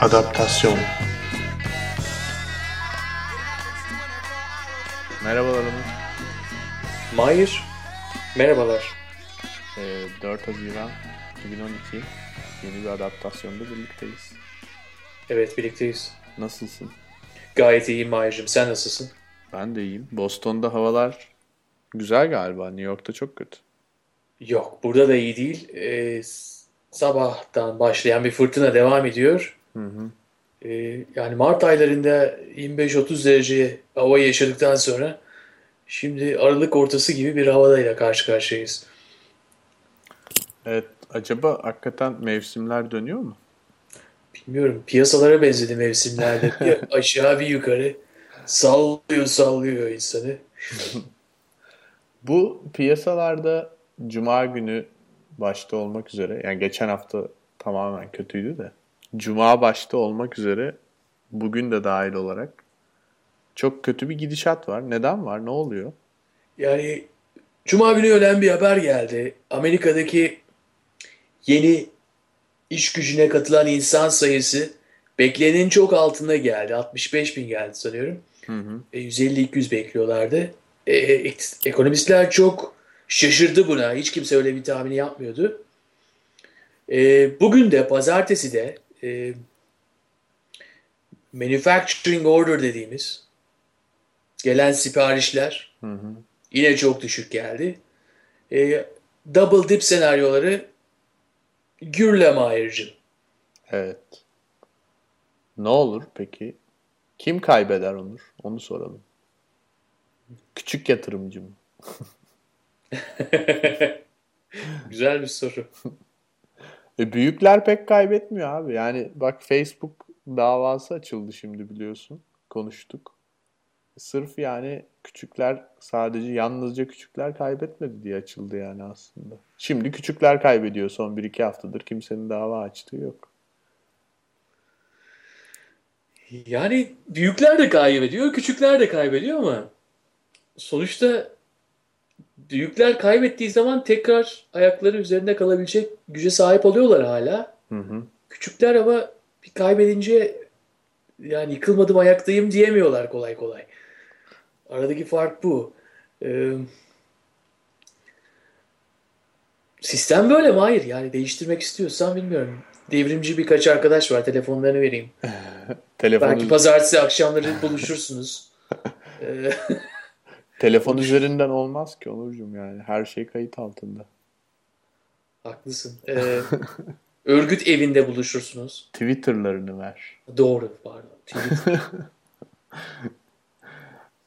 Adaptasyon Merhabalar Onur. Mahir, merhabalar. Ee, 4 Haziran 2012 yeni bir adaptasyonda birlikteyiz. Evet birlikteyiz. Nasılsın? Gayet iyiyim Mahir'cim. Sen nasılsın? Ben de iyiyim. Boston'da havalar güzel galiba. New York'ta çok kötü. Yok burada da iyi değil. Ee, sabahtan başlayan bir fırtına devam ediyor. Hı hı. Ee, yani Mart aylarında 25-30 derece hava yaşadıktan sonra şimdi Aralık ortası gibi bir havadayla karşı karşıyayız. Evet, acaba hakikaten mevsimler dönüyor mu? Bilmiyorum piyasalara benzedi mevsimlerde. Bir aşağı bir yukarı sallıyor sallıyor insanı. Bu piyasalarda Cuma günü başta olmak üzere, yani geçen hafta tamamen kötüydü de, Cuma başta olmak üzere bugün de dahil olarak çok kötü bir gidişat var. Neden var? Ne oluyor? Yani Cuma günü ölen bir haber geldi. Amerika'daki yeni iş gücüne katılan insan sayısı beklenenin çok altında geldi. 65 bin geldi sanıyorum. Hı hı. E, 150-200 bekliyorlardı. E, ek- ekonomistler çok şaşırdı buna. Hiç kimse öyle bir tahmini yapmıyordu. E, bugün de pazartesi de e, manufacturing order dediğimiz gelen siparişler Hı hı. Yine çok düşük geldi. E, double dip senaryoları gürlem ayrıcım. Evet. Ne olur peki? Kim kaybeder Onur? Onu soralım. Küçük yatırımcı mı? Güzel bir soru. E büyükler pek kaybetmiyor abi. Yani bak Facebook davası açıldı şimdi biliyorsun. Konuştuk. Sırf yani küçükler sadece yalnızca küçükler kaybetmedi diye açıldı yani aslında. Şimdi küçükler kaybediyor son 1-2 haftadır. Kimsenin dava açtığı yok. Yani büyükler de kaybediyor, küçükler de kaybediyor ama sonuçta büyükler kaybettiği zaman tekrar ayakları üzerinde kalabilecek güce sahip oluyorlar hala. Hı hı. Küçükler ama bir kaybedince yani yıkılmadım ayaktayım diyemiyorlar kolay kolay. Aradaki fark bu. Ee, sistem böyle mi? Hayır. Yani değiştirmek istiyorsan bilmiyorum. Devrimci birkaç arkadaş var. Telefonlarını vereyim. Telefon, Belki pazartesi akşamları buluşursunuz. Telefon üzerinden olmaz ki Onurcuğum yani. Her şey kayıt altında. haklısın. Ee, örgüt evinde buluşursunuz. Twitter'larını ver. Doğru. Pardon. Twitter.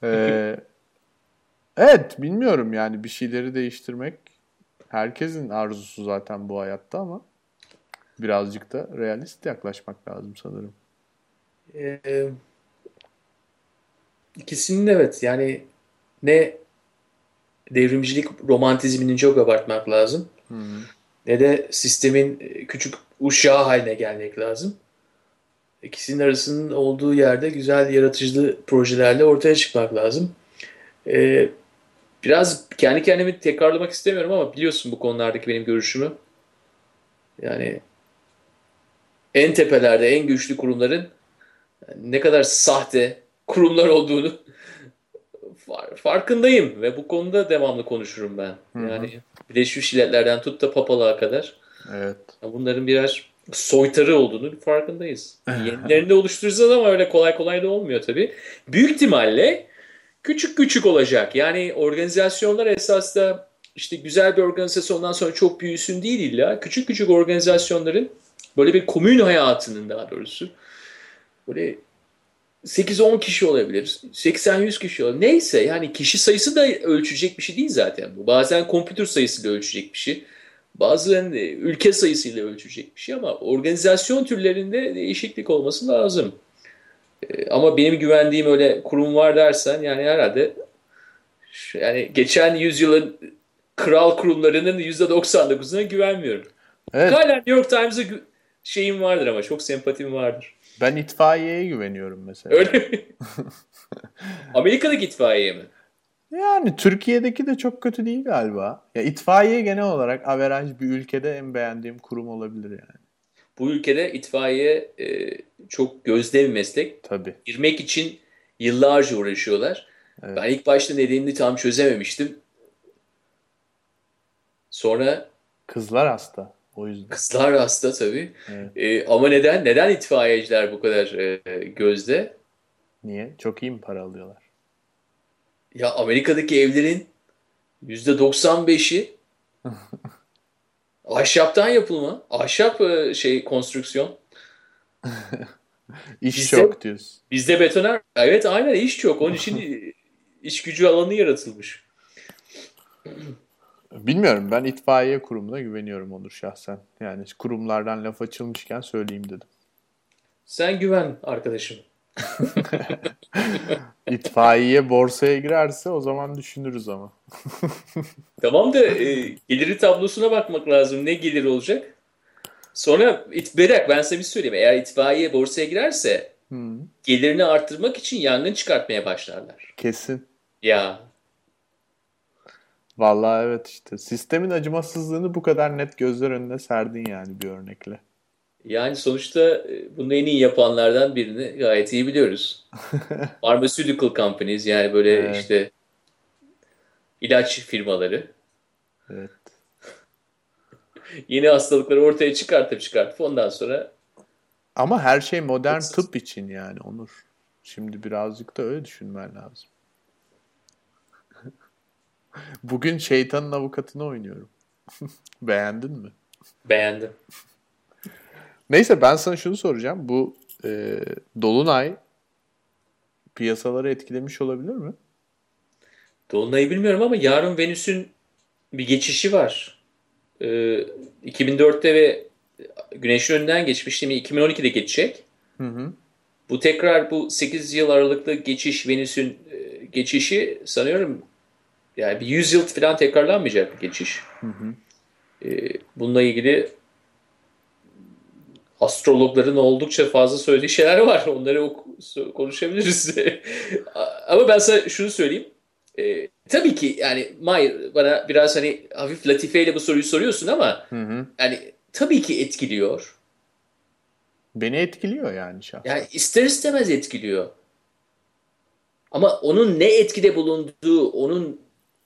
Ee, evet bilmiyorum yani bir şeyleri değiştirmek herkesin arzusu zaten bu hayatta ama birazcık da realist yaklaşmak lazım sanırım. Ee, ikisinin evet yani ne devrimcilik romantizmini çok abartmak lazım Hı hı. ne de sistemin e, küçük uşağı haline gelmek lazım. İkisinin arasının olduğu yerde güzel yaratıcı projelerle ortaya çıkmak lazım. Ee, biraz kendi kendimi tekrarlamak istemiyorum ama biliyorsun bu konulardaki benim görüşümü. Yani en tepelerde en güçlü kurumların ne kadar sahte kurumlar olduğunu farkındayım ve bu konuda devamlı konuşurum ben. Yani Birleşmiş Milletler'den tut da papalığa kadar Evet. bunların birer soytarı olduğunu farkındayız. Yenilerini de oluşturacağız ama öyle kolay kolay da olmuyor tabii. Büyük ihtimalle küçük küçük olacak. Yani organizasyonlar esas da işte güzel bir organizasyondan sonra çok büyüsün değil illa. Küçük küçük organizasyonların böyle bir komün hayatının daha doğrusu böyle 8-10 kişi olabilir. 80-100 kişi olabilir. Neyse yani kişi sayısı da ölçecek bir şey değil zaten bu. Bazen kompütür sayısıyla ölçecek bir şey. Bazen ülke sayısıyla ölçecek bir şey ama organizasyon türlerinde değişiklik olması lazım. Ee, Ama benim güvendiğim öyle kurum var dersen yani herhalde yani geçen yüzyılın kral kurumlarının %99'una güvenmiyorum. Evet. Hala New York Times'a şeyim vardır ama çok sempatim vardır. Ben itfaiyeye güveniyorum mesela. Öyle mi? Amerika'daki itfaiye mi? Yani Türkiye'deki de çok kötü değil galiba. Ya itfaiye genel olarak averaj bir ülkede en beğendiğim kurum olabilir yani. bu ülkede itfaiye e, çok gözde bir meslek. Tabii. Girmek için yıllarca uğraşıyorlar. Evet. Ben ilk başta nedenini tam çözememiştim. Sonra kızlar hasta. O yüzden. Kızlar hasta tabii. Evet. E, ama neden? Neden itfaiyeciler bu kadar e, gözde? Niye? Çok iyi mi para alıyorlar? Ya Amerika'daki evlerin %95'i ahşaptan yapılma. Ahşap e, şey konstrüksiyon. İş bizde, çok diyorsun. Bizde betoner. Evet aynen iş çok. Onun için iş gücü alanı yaratılmış. Bilmiyorum ben itfaiye kurumuna güveniyorum Onur şahsen. Yani kurumlardan laf açılmışken söyleyeyim dedim. Sen güven arkadaşım. İtfaiye borsaya girerse o zaman düşünürüz ama. tamam da e, geliri tablosuna bakmak lazım. Ne gelir olacak? Sonra it, Berak ben size bir söyleyeyim. Eğer itfaiye borsaya girerse hmm. gelirini arttırmak için yangın çıkartmaya başlarlar. Kesin. Ya. Vallahi evet işte. Sistemin acımasızlığını bu kadar net gözler önüne serdin yani bir örnekle. Yani sonuçta e, bunu en iyi yapanlardan birini gayet iyi biliyoruz. Pharmaceutical companies yani böyle evet. işte ilaç firmaları. Evet. Yeni hastalıkları ortaya çıkartıp çıkartıp ondan sonra ama her şey modern tıp için yani Onur. Şimdi birazcık da öyle düşünmen lazım. Bugün şeytanın avukatını oynuyorum. Beğendin mi? Beğendim. Neyse ben sana şunu soracağım. Bu e, Dolunay piyasaları etkilemiş olabilir mi? Dolunay'ı bilmiyorum ama yarın Venüs'ün bir geçişi var. E, 2004'te ve Güneş'in önünden geçmiş. Şimdi 2012'de geçecek. Hı hı. Bu tekrar bu 8 yıl aralıklı geçiş Venüs'ün e, geçişi sanıyorum yani bir 100 yıl falan tekrarlanmayacak bir geçiş. Hı hı. E, bununla ilgili astrologların oldukça fazla söylediği şeyler var. Onları konuşabiliriz. Ama ben sana şunu söyleyeyim. E, tabii ki yani Mahir bana biraz hani hafif latifeyle bu soruyu soruyorsun ama hı hı. yani tabii ki etkiliyor. Beni etkiliyor yani şahsen. Yani ister istemez etkiliyor. Ama onun ne etkide bulunduğu, onun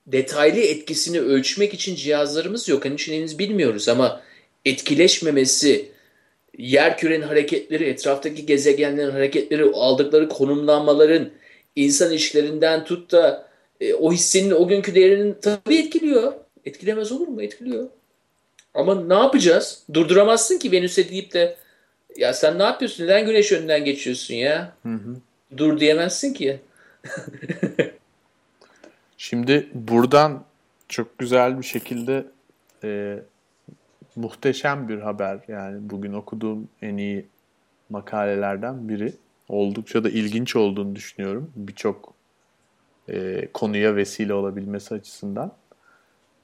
detaylı etkisini ölçmek için cihazlarımız yok. Hani için henüz bilmiyoruz ama etkileşmemesi, yer kürenin hareketleri, etraftaki gezegenlerin hareketleri, aldıkları konumlanmaların insan işlerinden tut da e, o hissenin o günkü değerinin tabii etkiliyor. Etkilemez olur mu? Etkiliyor. Ama ne yapacağız? Durduramazsın ki Venüs'e deyip de ya sen ne yapıyorsun? Neden güneş önünden geçiyorsun ya? Hı hı. Dur diyemezsin ki. Şimdi buradan çok güzel bir şekilde e, muhteşem bir haber. Yani bugün okuduğum en iyi makalelerden biri. Oldukça da ilginç olduğunu düşünüyorum. Birçok e, konuya vesile olabilmesi açısından.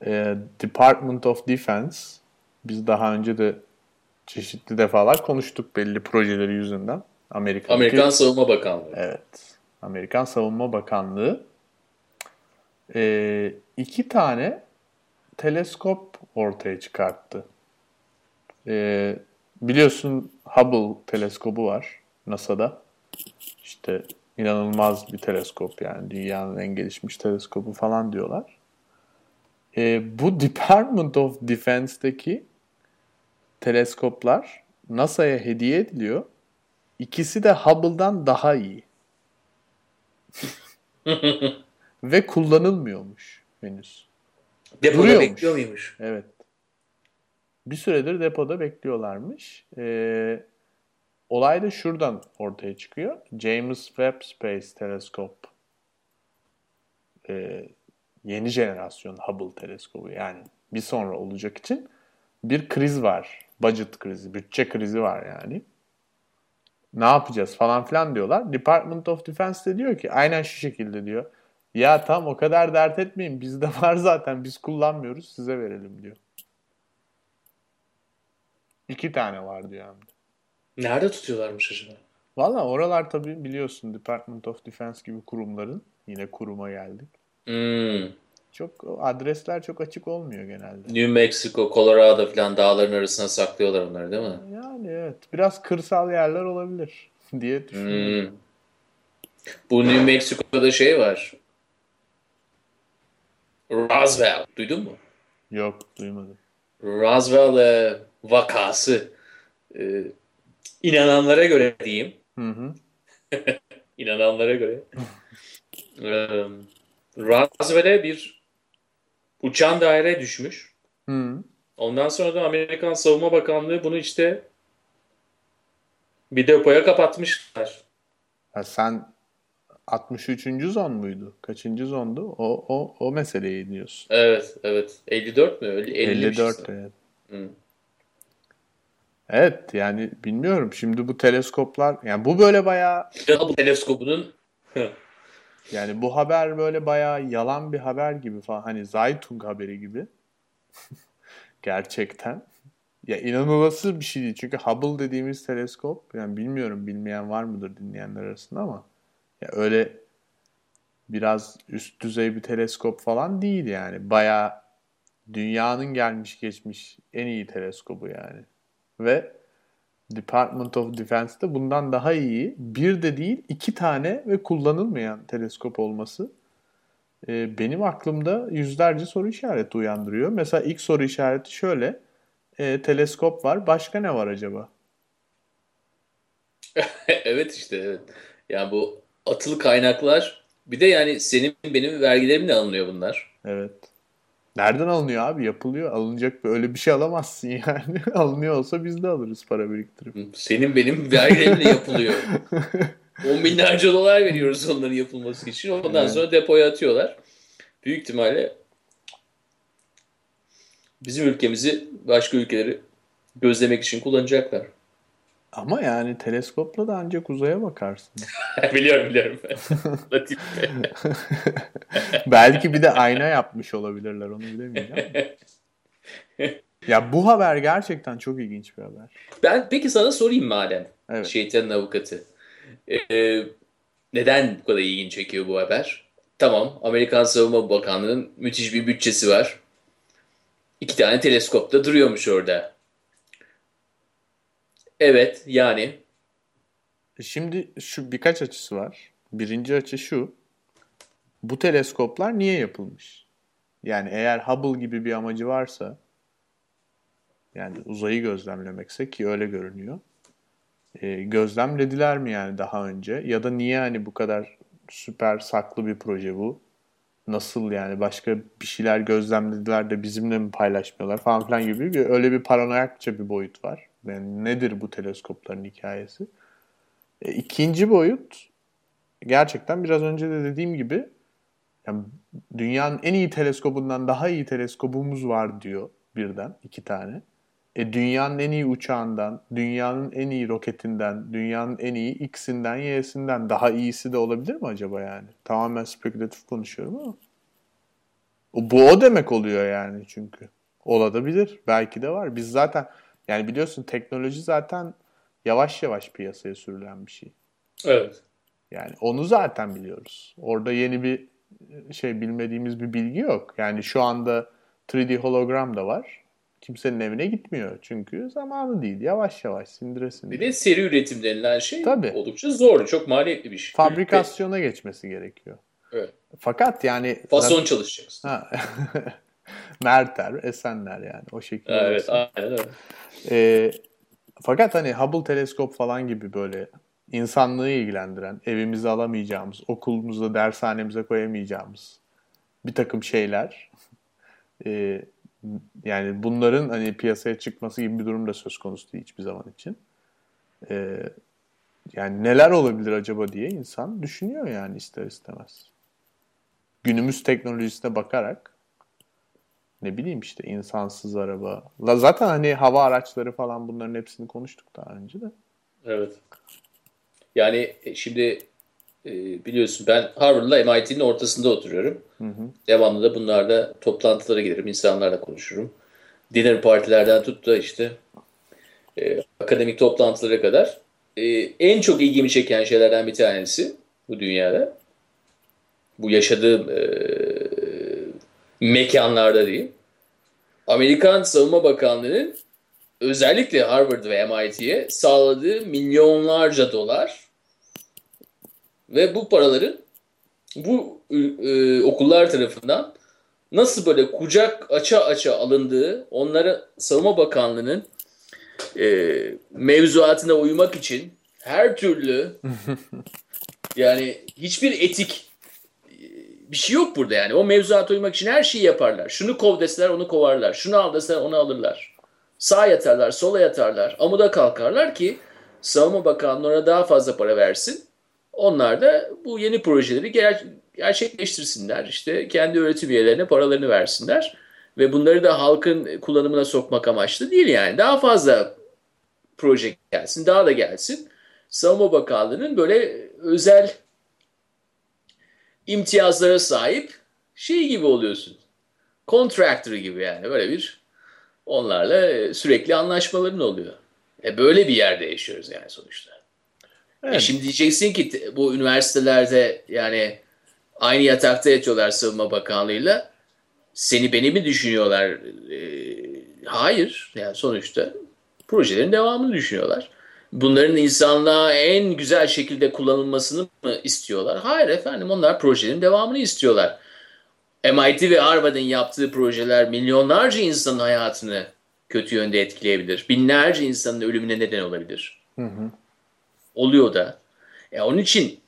E, Department of Defense biz daha önce de çeşitli defalar konuştuk belli projeleri yüzünden. Amerika Amerikan Savunma Bakanlığı. Evet. Amerikan Savunma Bakanlığı e, iki tane teleskop ortaya çıkarttı. E, biliyorsun Hubble teleskobu var NASA'da. İşte inanılmaz bir teleskop yani dünyanın en gelişmiş teleskobu falan diyorlar. E, bu Department of Defense'deki teleskoplar NASA'ya hediye ediliyor. İkisi de Hubble'dan daha iyi. Ve kullanılmıyormuş henüz. Depoda bekliyor muymuş? Evet. Bir süredir depoda bekliyorlarmış. Ee, olay da şuradan ortaya çıkıyor. James Webb Space Telescope ee, yeni jenerasyon Hubble teleskobu yani bir sonra olacak için bir kriz var. Budget krizi, bütçe krizi var yani. Ne yapacağız falan filan diyorlar. Department of Defense de diyor ki aynen şu şekilde diyor. Ya tam o kadar dert etmeyin bizde var zaten biz kullanmıyoruz size verelim diyor. İki tane var diyor hem de. Nerede tutuyorlarmış acaba? Valla oralar tabii biliyorsun Department of Defense gibi kurumların. Yine kuruma geldik. Hmm. Çok adresler çok açık olmuyor genelde. New Mexico, Colorado falan dağların arasına saklıyorlar onları değil mi? Yani evet. Biraz kırsal yerler olabilir diye düşünüyorum. Hmm. Bu New Mexico'da şey var. Roswell. Duydun mu? Yok duymadım. Roswell e, vakası. E, inananlara göre diyeyim. Hı hı. inananlara göre. e, Roswell'e bir uçan daire düşmüş. Hı. Ondan sonra da Amerikan Savunma Bakanlığı bunu işte bir depoya kapatmışlar. Ha, sen 63. zon muydu? Kaçıncı zondu? O o o meseleyi diyorsun. Evet, evet. 54 mü? 50 54 evet. Hı. Evet yani bilmiyorum. Şimdi bu teleskoplar yani bu böyle bayağı bu teleskobunun yani bu haber böyle bayağı yalan bir haber gibi falan. Hani Zaytung haberi gibi. Gerçekten. Ya inanılası bir şey değil. Çünkü Hubble dediğimiz teleskop yani bilmiyorum bilmeyen var mıdır dinleyenler arasında ama ya öyle biraz üst düzey bir teleskop falan değil yani. Baya dünyanın gelmiş geçmiş en iyi teleskobu yani. Ve Department of Defense'de bundan daha iyi bir de değil iki tane ve kullanılmayan teleskop olması e, benim aklımda yüzlerce soru işareti uyandırıyor. Mesela ilk soru işareti şöyle. E, teleskop var. Başka ne var acaba? evet işte evet. Yani bu atılı kaynaklar bir de yani senin benim vergilerimle alınıyor bunlar. Evet. Nereden alınıyor abi? Yapılıyor. Alınacak öyle bir şey alamazsın yani. Alınıyor olsa biz de alırız para biriktirip. Senin benim vergilerimle yapılıyor. On binlerce dolar veriyoruz onların yapılması için. Ondan evet. sonra depoya atıyorlar. Büyük ihtimalle bizim ülkemizi başka ülkeleri gözlemek için kullanacaklar. Ama yani teleskopla da ancak uzaya bakarsın. biliyorum biliyorum. Belki bir de ayna yapmış olabilirler onu bilemeyeceğim. ya bu haber gerçekten çok ilginç bir haber. Ben peki sana sorayım madem. Evet. Şeytanın avukatı. Ee, neden bu kadar ilgin çekiyor bu haber? Tamam Amerikan Savunma Bakanlığı'nın müthiş bir bütçesi var. İki tane teleskop da duruyormuş orada. Evet yani. Şimdi şu birkaç açısı var. Birinci açı şu. Bu teleskoplar niye yapılmış? Yani eğer Hubble gibi bir amacı varsa yani uzayı gözlemlemekse ki öyle görünüyor. E, gözlemlediler mi yani daha önce? Ya da niye hani bu kadar süper saklı bir proje bu? Nasıl yani başka bir şeyler gözlemlediler de bizimle mi paylaşmıyorlar falan filan gibi bir, öyle bir paranoyakça bir boyut var. Yani nedir bu teleskopların hikayesi? E, ikinci boyut gerçekten biraz önce de dediğim gibi yani dünyanın en iyi teleskobundan daha iyi teleskobumuz var diyor birden iki tane. E, dünyanın en iyi uçağından, dünyanın en iyi roketinden, dünyanın en iyi X'inden, Y'sinden daha iyisi de olabilir mi acaba yani? Tamamen spekülatif konuşuyorum ama. Bu o demek oluyor yani çünkü. Olabilir. Belki de var. Biz zaten yani biliyorsun teknoloji zaten yavaş yavaş piyasaya sürülen bir şey. Evet. Yani onu zaten biliyoruz. Orada yeni bir şey bilmediğimiz bir bilgi yok. Yani şu anda 3D hologram da var. Kimsenin evine gitmiyor. Çünkü zamanı değil. Yavaş yavaş sindiresin. Bir de seri üretim denilen şey Tabii. oldukça zor. Çok maliyetli bir şey. Fabrikasyona geçmesi gerekiyor. Evet. Fakat yani... Fason zaten... çalışacaksın. Ha. Merter, Esenler yani o şekilde. Evet, olsun. aynen öyle. E, fakat hani Hubble teleskop falan gibi böyle insanlığı ilgilendiren, evimize alamayacağımız, okulumuzda, dershanemize koyamayacağımız bir takım şeyler. E, yani bunların hani piyasaya çıkması gibi bir durum da söz konusu değil hiçbir zaman için. E, yani neler olabilir acaba diye insan düşünüyor yani ister istemez. Günümüz teknolojisine bakarak ne bileyim işte insansız araba. La zaten hani hava araçları falan bunların hepsini konuştuk daha önce de. Evet. Yani e, şimdi e, biliyorsun ben Harvard'la MIT'nin ortasında oturuyorum. Hı hı. Devamlı da bunlarda toplantılara giderim, insanlarla konuşurum. Dinner partilerden tut da işte e, akademik toplantılara kadar. E, en çok ilgimi çeken şeylerden bir tanesi bu dünyada. Bu yaşadığım e, mekanlarda diyeyim. Amerikan Savunma Bakanlığı'nın özellikle Harvard ve MIT'ye sağladığı milyonlarca dolar ve bu paraların bu e, okullar tarafından nasıl böyle kucak aça aça alındığı onlara Savunma Bakanlığı'nın e, mevzuatına uymak için her türlü yani hiçbir etik e, bir şey yok burada yani. O mevzuata uymak için her şeyi yaparlar. Şunu kov deseler onu kovarlar. Şunu al deseler onu alırlar. Sağ yatarlar, sola yatarlar. Amuda kalkarlar ki Savunma Bakanlığı'na daha fazla para versin. Onlar da bu yeni projeleri ger gerçekleştirsinler. İşte kendi öğretim üyelerine paralarını versinler. Ve bunları da halkın kullanımına sokmak amaçlı değil yani. Daha fazla proje gelsin, daha da gelsin. Savunma Bakanlığı'nın böyle özel imtiyazlara sahip şey gibi oluyorsun. Contractor gibi yani böyle bir onlarla sürekli anlaşmaların oluyor. E böyle bir yerde yaşıyoruz yani sonuçta. E evet. E şimdi diyeceksin ki bu üniversitelerde yani aynı yatakta yatıyorlar Savunma Bakanlığı'yla. Seni beni mi düşünüyorlar? E, hayır. Yani sonuçta projelerin devamını düşünüyorlar. Bunların insanlığa en güzel şekilde kullanılmasını mı istiyorlar? Hayır efendim onlar projelerin devamını istiyorlar. MIT ve Harvard'ın yaptığı projeler milyonlarca insanın hayatını kötü yönde etkileyebilir. Binlerce insanın ölümüne neden olabilir. Hı hı. Oluyor da. E, onun için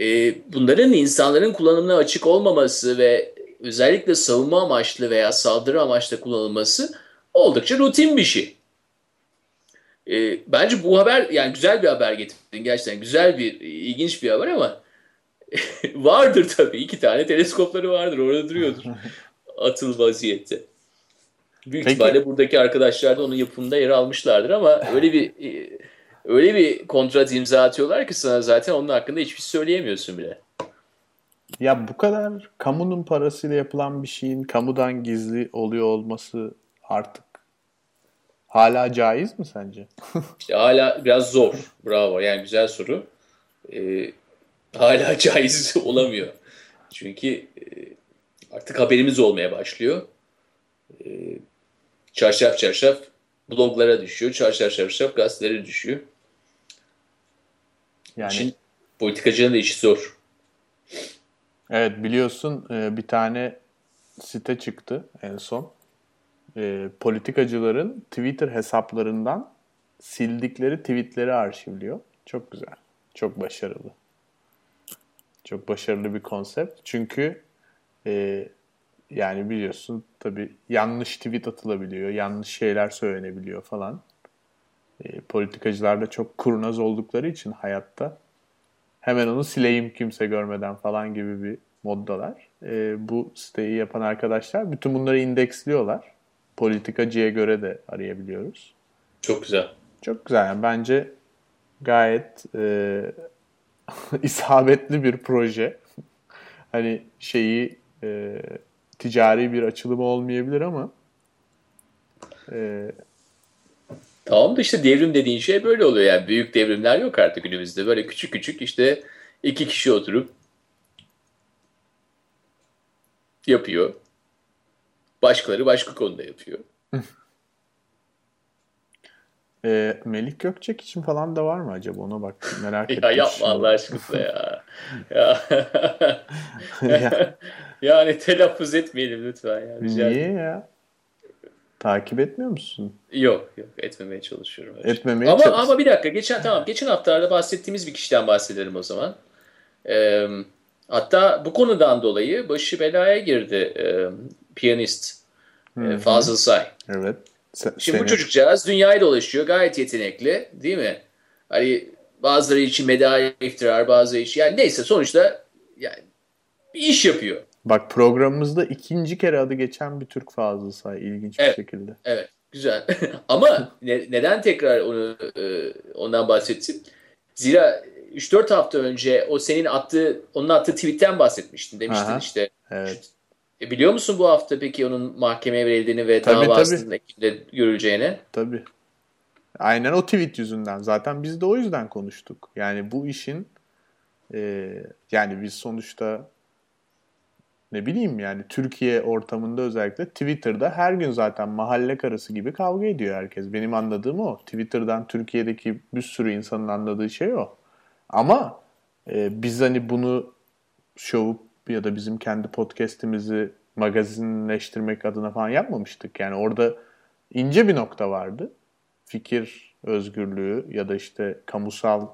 e, bunların insanların kullanımına açık olmaması ve özellikle savunma amaçlı veya saldırı amaçlı kullanılması oldukça rutin bir şey. E, bence bu haber yani güzel bir haber getirdin gerçekten güzel bir ilginç bir haber ama vardır tabii iki tane teleskopları vardır orada duruyordur atıl vaziyette. Büyük Peki. ihtimalle buradaki arkadaşlar da onun yapımında yer almışlardır ama öyle bir e, öyle bir kontrat imza atıyorlar ki sana zaten onun hakkında hiçbir şey söyleyemiyorsun bile. Ya bu kadar kamunun parasıyla yapılan bir şeyin kamudan gizli oluyor olması artık hala caiz mi sence? İşte hala biraz zor. Bravo. Yani güzel soru. Ee, hala caiz olamıyor. Çünkü e, artık haberimiz olmaya başlıyor. E, çarşaf çarşaf bloglara düşüyor. Çarşaf çarşaf gazetelere düşüyor. Yani için politikacının da işi zor. Evet biliyorsun e, bir tane site çıktı en son. E, politikacıların Twitter hesaplarından sildikleri tweetleri arşivliyor. Çok güzel. Çok başarılı. Çok başarılı bir konsept. Çünkü e, yani biliyorsun tabii yanlış tweet atılabiliyor, yanlış şeyler söylenebiliyor falan. E, politikacılar da çok kurnaz oldukları için hayatta hemen onu sileyim kimse görmeden falan gibi bir moddalar. E, bu siteyi yapan arkadaşlar bütün bunları indeksliyorlar. Politikacıya göre de arayabiliyoruz. Çok güzel. Çok güzel. Yani bence gayet e, isabetli bir proje. hani şeyi e, ticari bir açılımı olmayabilir ama e, Tamam da işte devrim dediğin şey böyle oluyor yani. Büyük devrimler yok artık günümüzde. Böyle küçük küçük işte iki kişi oturup yapıyor. Başkaları başka konuda yapıyor. E, Melik Gökçek için falan da var mı acaba ona bak merak ettim. ya yapma şimdi. Allah aşkına ya. ya. yani telaffuz etmeyelim lütfen ya. Rica Niye ya? Takip etmiyor musun? Yok yok etmemeye çalışıyorum. Etmemeye ama, çalış. Ama bir dakika geçen tamam geçen haftalarda bahsettiğimiz bir kişiden bahsedelim o zaman. Ee, hatta bu konudan dolayı başı belaya girdi e, piyanist e, Fazıl Say. Evet. Sen, Şimdi bu çocukcağız dünyayı dolaşıyor. Gayet yetenekli değil mi? Hani bazıları için medya iftirar, bazıları için yani neyse sonuçta yani bir iş yapıyor. Bak programımızda ikinci kere adı geçen bir Türk Fazıl Say ilginç evet, bir şekilde. Evet, güzel. Ama ne, neden tekrar onu e, ondan bahsettim? Zira 3-4 hafta önce o senin attığı onun attığı tweetten bahsetmiştin demiştin Aha, işte. Evet. E biliyor musun bu hafta peki onun mahkemeye verildiğini ve tabii, davasının Ekim'de görüleceğini? Tabii. Aynen o tweet yüzünden. Zaten biz de o yüzden konuştuk. Yani bu işin e, yani biz sonuçta ne bileyim yani Türkiye ortamında özellikle Twitter'da her gün zaten mahalle karısı gibi kavga ediyor herkes. Benim anladığım o. Twitter'dan Türkiye'deki bir sürü insanın anladığı şey o. Ama e, biz hani bunu şovup ya da bizim kendi podcast'imizi magazinleştirmek adına falan yapmamıştık. Yani orada ince bir nokta vardı. Fikir özgürlüğü ya da işte kamusal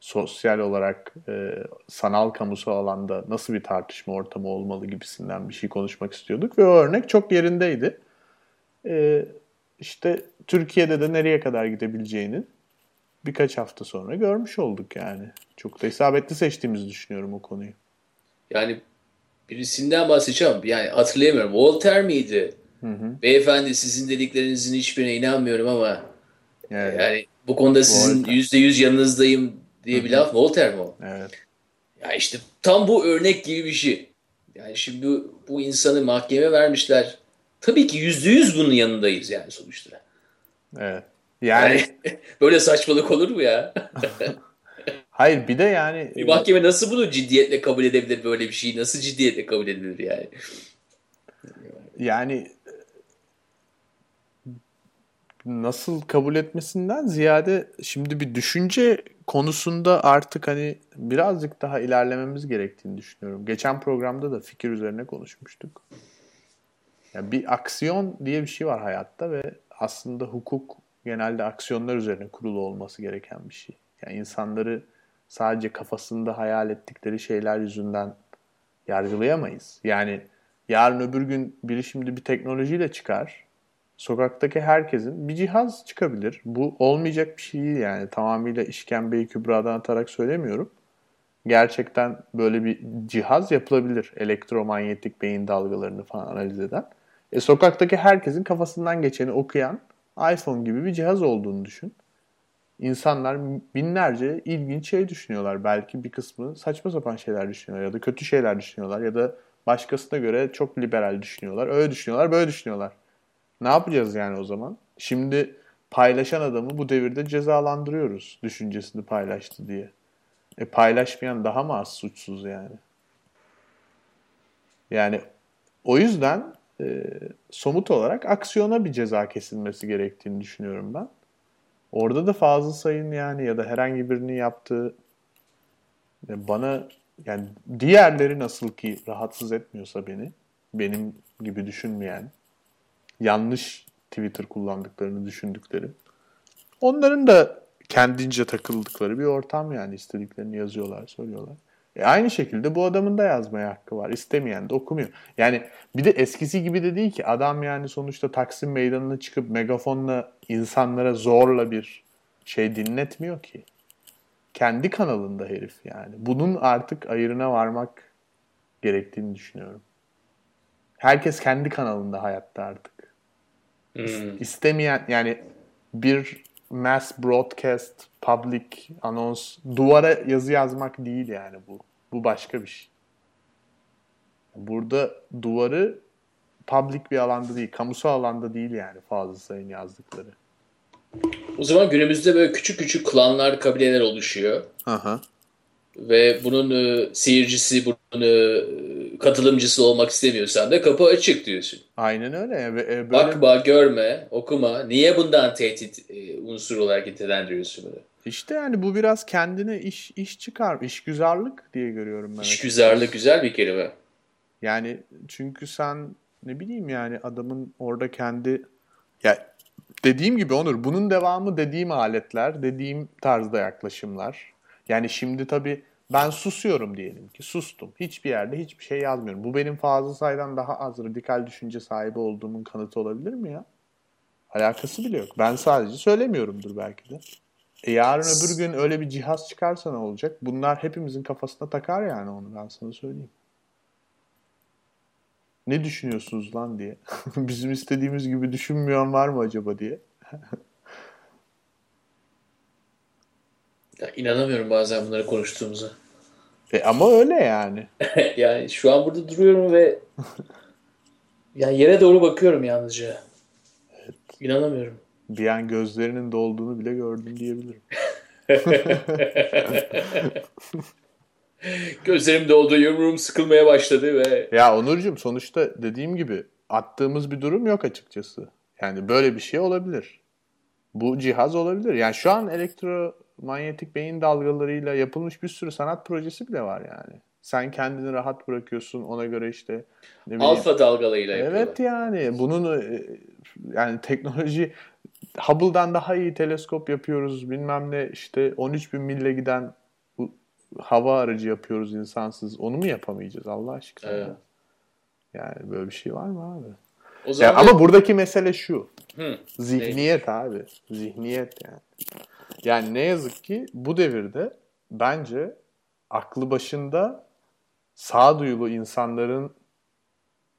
sosyal olarak e, sanal kamusal alanda nasıl bir tartışma ortamı olmalı gibisinden bir şey konuşmak istiyorduk ve o örnek çok yerindeydi. E, işte Türkiye'de de nereye kadar gidebileceğini birkaç hafta sonra görmüş olduk yani. Çok da isabetli seçtiğimizi düşünüyorum o konuyu. Yani birisinden bahsedeceğim. Yani hatırlayamıyorum. Voltaire miydi? Hı hı. Beyefendi sizin dediklerinizin hiçbirine inanmıyorum ama evet. yani bu konuda sizin yüzde yüz yanınızdayım diye bir laf Voltaire mi o? Evet. Ya işte tam bu örnek gibi bir şey. Yani şimdi bu, bu insanı mahkeme vermişler. Tabii ki yüzde yüz bunun yanındayız yani sonuçta. Evet. Yani, yani böyle saçmalık olur mu ya? Hayır bir de yani bir mahkeme nasıl bunu ciddiyetle kabul edebilir böyle bir şeyi? Nasıl ciddiyetle kabul edilir yani? Yani nasıl kabul etmesinden ziyade şimdi bir düşünce konusunda artık hani birazcık daha ilerlememiz gerektiğini düşünüyorum. Geçen programda da fikir üzerine konuşmuştuk. Yani bir aksiyon diye bir şey var hayatta ve aslında hukuk genelde aksiyonlar üzerine kurulu olması gereken bir şey. Yani insanları sadece kafasında hayal ettikleri şeyler yüzünden yargılayamayız. Yani yarın öbür gün biri şimdi bir teknolojiyle çıkar sokaktaki herkesin bir cihaz çıkabilir. Bu olmayacak bir şey değil yani. Tamamıyla işkembeyi kübradan atarak söylemiyorum. Gerçekten böyle bir cihaz yapılabilir. Elektromanyetik beyin dalgalarını falan analiz eden. E, sokaktaki herkesin kafasından geçeni okuyan iPhone gibi bir cihaz olduğunu düşün. İnsanlar binlerce ilginç şey düşünüyorlar. Belki bir kısmı saçma sapan şeyler düşünüyorlar ya da kötü şeyler düşünüyorlar ya da başkasına göre çok liberal düşünüyorlar. Öyle düşünüyorlar, böyle düşünüyorlar. Ne yapacağız yani o zaman? Şimdi paylaşan adamı bu devirde cezalandırıyoruz düşüncesini paylaştı diye. E paylaşmayan daha mı az suçsuz yani? Yani o yüzden e, somut olarak aksiyona bir ceza kesilmesi gerektiğini düşünüyorum ben. Orada da fazla sayın yani ya da herhangi birinin yaptığı bana yani diğerleri nasıl ki rahatsız etmiyorsa beni benim gibi düşünmeyen yanlış Twitter kullandıklarını düşündükleri. Onların da kendince takıldıkları bir ortam yani istediklerini yazıyorlar, söylüyorlar. E aynı şekilde bu adamın da yazmaya hakkı var. İstemeyen de okumuyor. Yani bir de eskisi gibi de değil ki adam yani sonuçta Taksim Meydanı'na çıkıp megafonla insanlara zorla bir şey dinletmiyor ki. Kendi kanalında herif yani. Bunun artık ayırına varmak gerektiğini düşünüyorum. Herkes kendi kanalında hayatta artık. Hmm. İstemeyen yani bir mass broadcast public anons duvara yazı yazmak değil yani bu. Bu başka bir şey. Burada duvarı public bir alanda değil, kamusal alanda değil yani fazla sayın yazdıkları. O zaman günümüzde böyle küçük küçük klanlar, kabileler oluşuyor. Aha ve bunun e, seyircisi, bunun e, katılımcısı olmak istemiyorsan da kapı açık diyorsun. Aynen öyle. E, böyle... Bakma, görme, okuma. Niye bundan tehdit e, unsuru olarak nitelendiriyorsun bunu? İşte yani bu biraz kendine iş iş çıkar, işgüzarlık diye görüyorum ben. İşgüzarlık güzel bir kelime. Yani çünkü sen ne bileyim yani adamın orada kendi ya dediğim gibi Onur bunun devamı dediğim aletler, dediğim tarzda yaklaşımlar. Yani şimdi tabii ben susuyorum diyelim ki. Sustum. Hiçbir yerde hiçbir şey yazmıyorum. Bu benim Fazıl Say'dan daha az radikal düşünce sahibi olduğumun kanıtı olabilir mi ya? Alakası bile yok. Ben sadece söylemiyorumdur belki de. E yarın öbür gün öyle bir cihaz çıkarsa ne olacak? Bunlar hepimizin kafasına takar yani onu ben sana söyleyeyim. Ne düşünüyorsunuz lan diye. Bizim istediğimiz gibi düşünmüyor var mı acaba diye. Ya inanamıyorum bazen bunları konuştuğumuza. E ama öyle yani. yani şu an burada duruyorum ve yani yere doğru bakıyorum yalnızca. Evet. İnanamıyorum. Bir an gözlerinin dolduğunu bile gördüm diyebilirim. Gözlerim doldu, yumruğum sıkılmaya başladı ve... Ya Onurcuğum sonuçta dediğim gibi attığımız bir durum yok açıkçası. Yani böyle bir şey olabilir. Bu cihaz olabilir. Yani şu an elektromanyetik beyin dalgalarıyla yapılmış bir sürü sanat projesi bile var yani. Sen kendini rahat bırakıyorsun ona göre işte ne alfa dalgalarıyla yapıyorlar. Evet yani bunun e, yani teknoloji Hubble'dan daha iyi teleskop yapıyoruz bilmem ne işte 13 bin mille giden bu hava aracı yapıyoruz insansız. Onu mu yapamayacağız Allah aşkına? Evet. Yani böyle bir şey var mı abi? O zaman yani ama buradaki mesele şu. Hı, zihniyet değil. abi. Zihniyet yani. Yani ne yazık ki bu devirde bence aklı başında sağduyulu insanların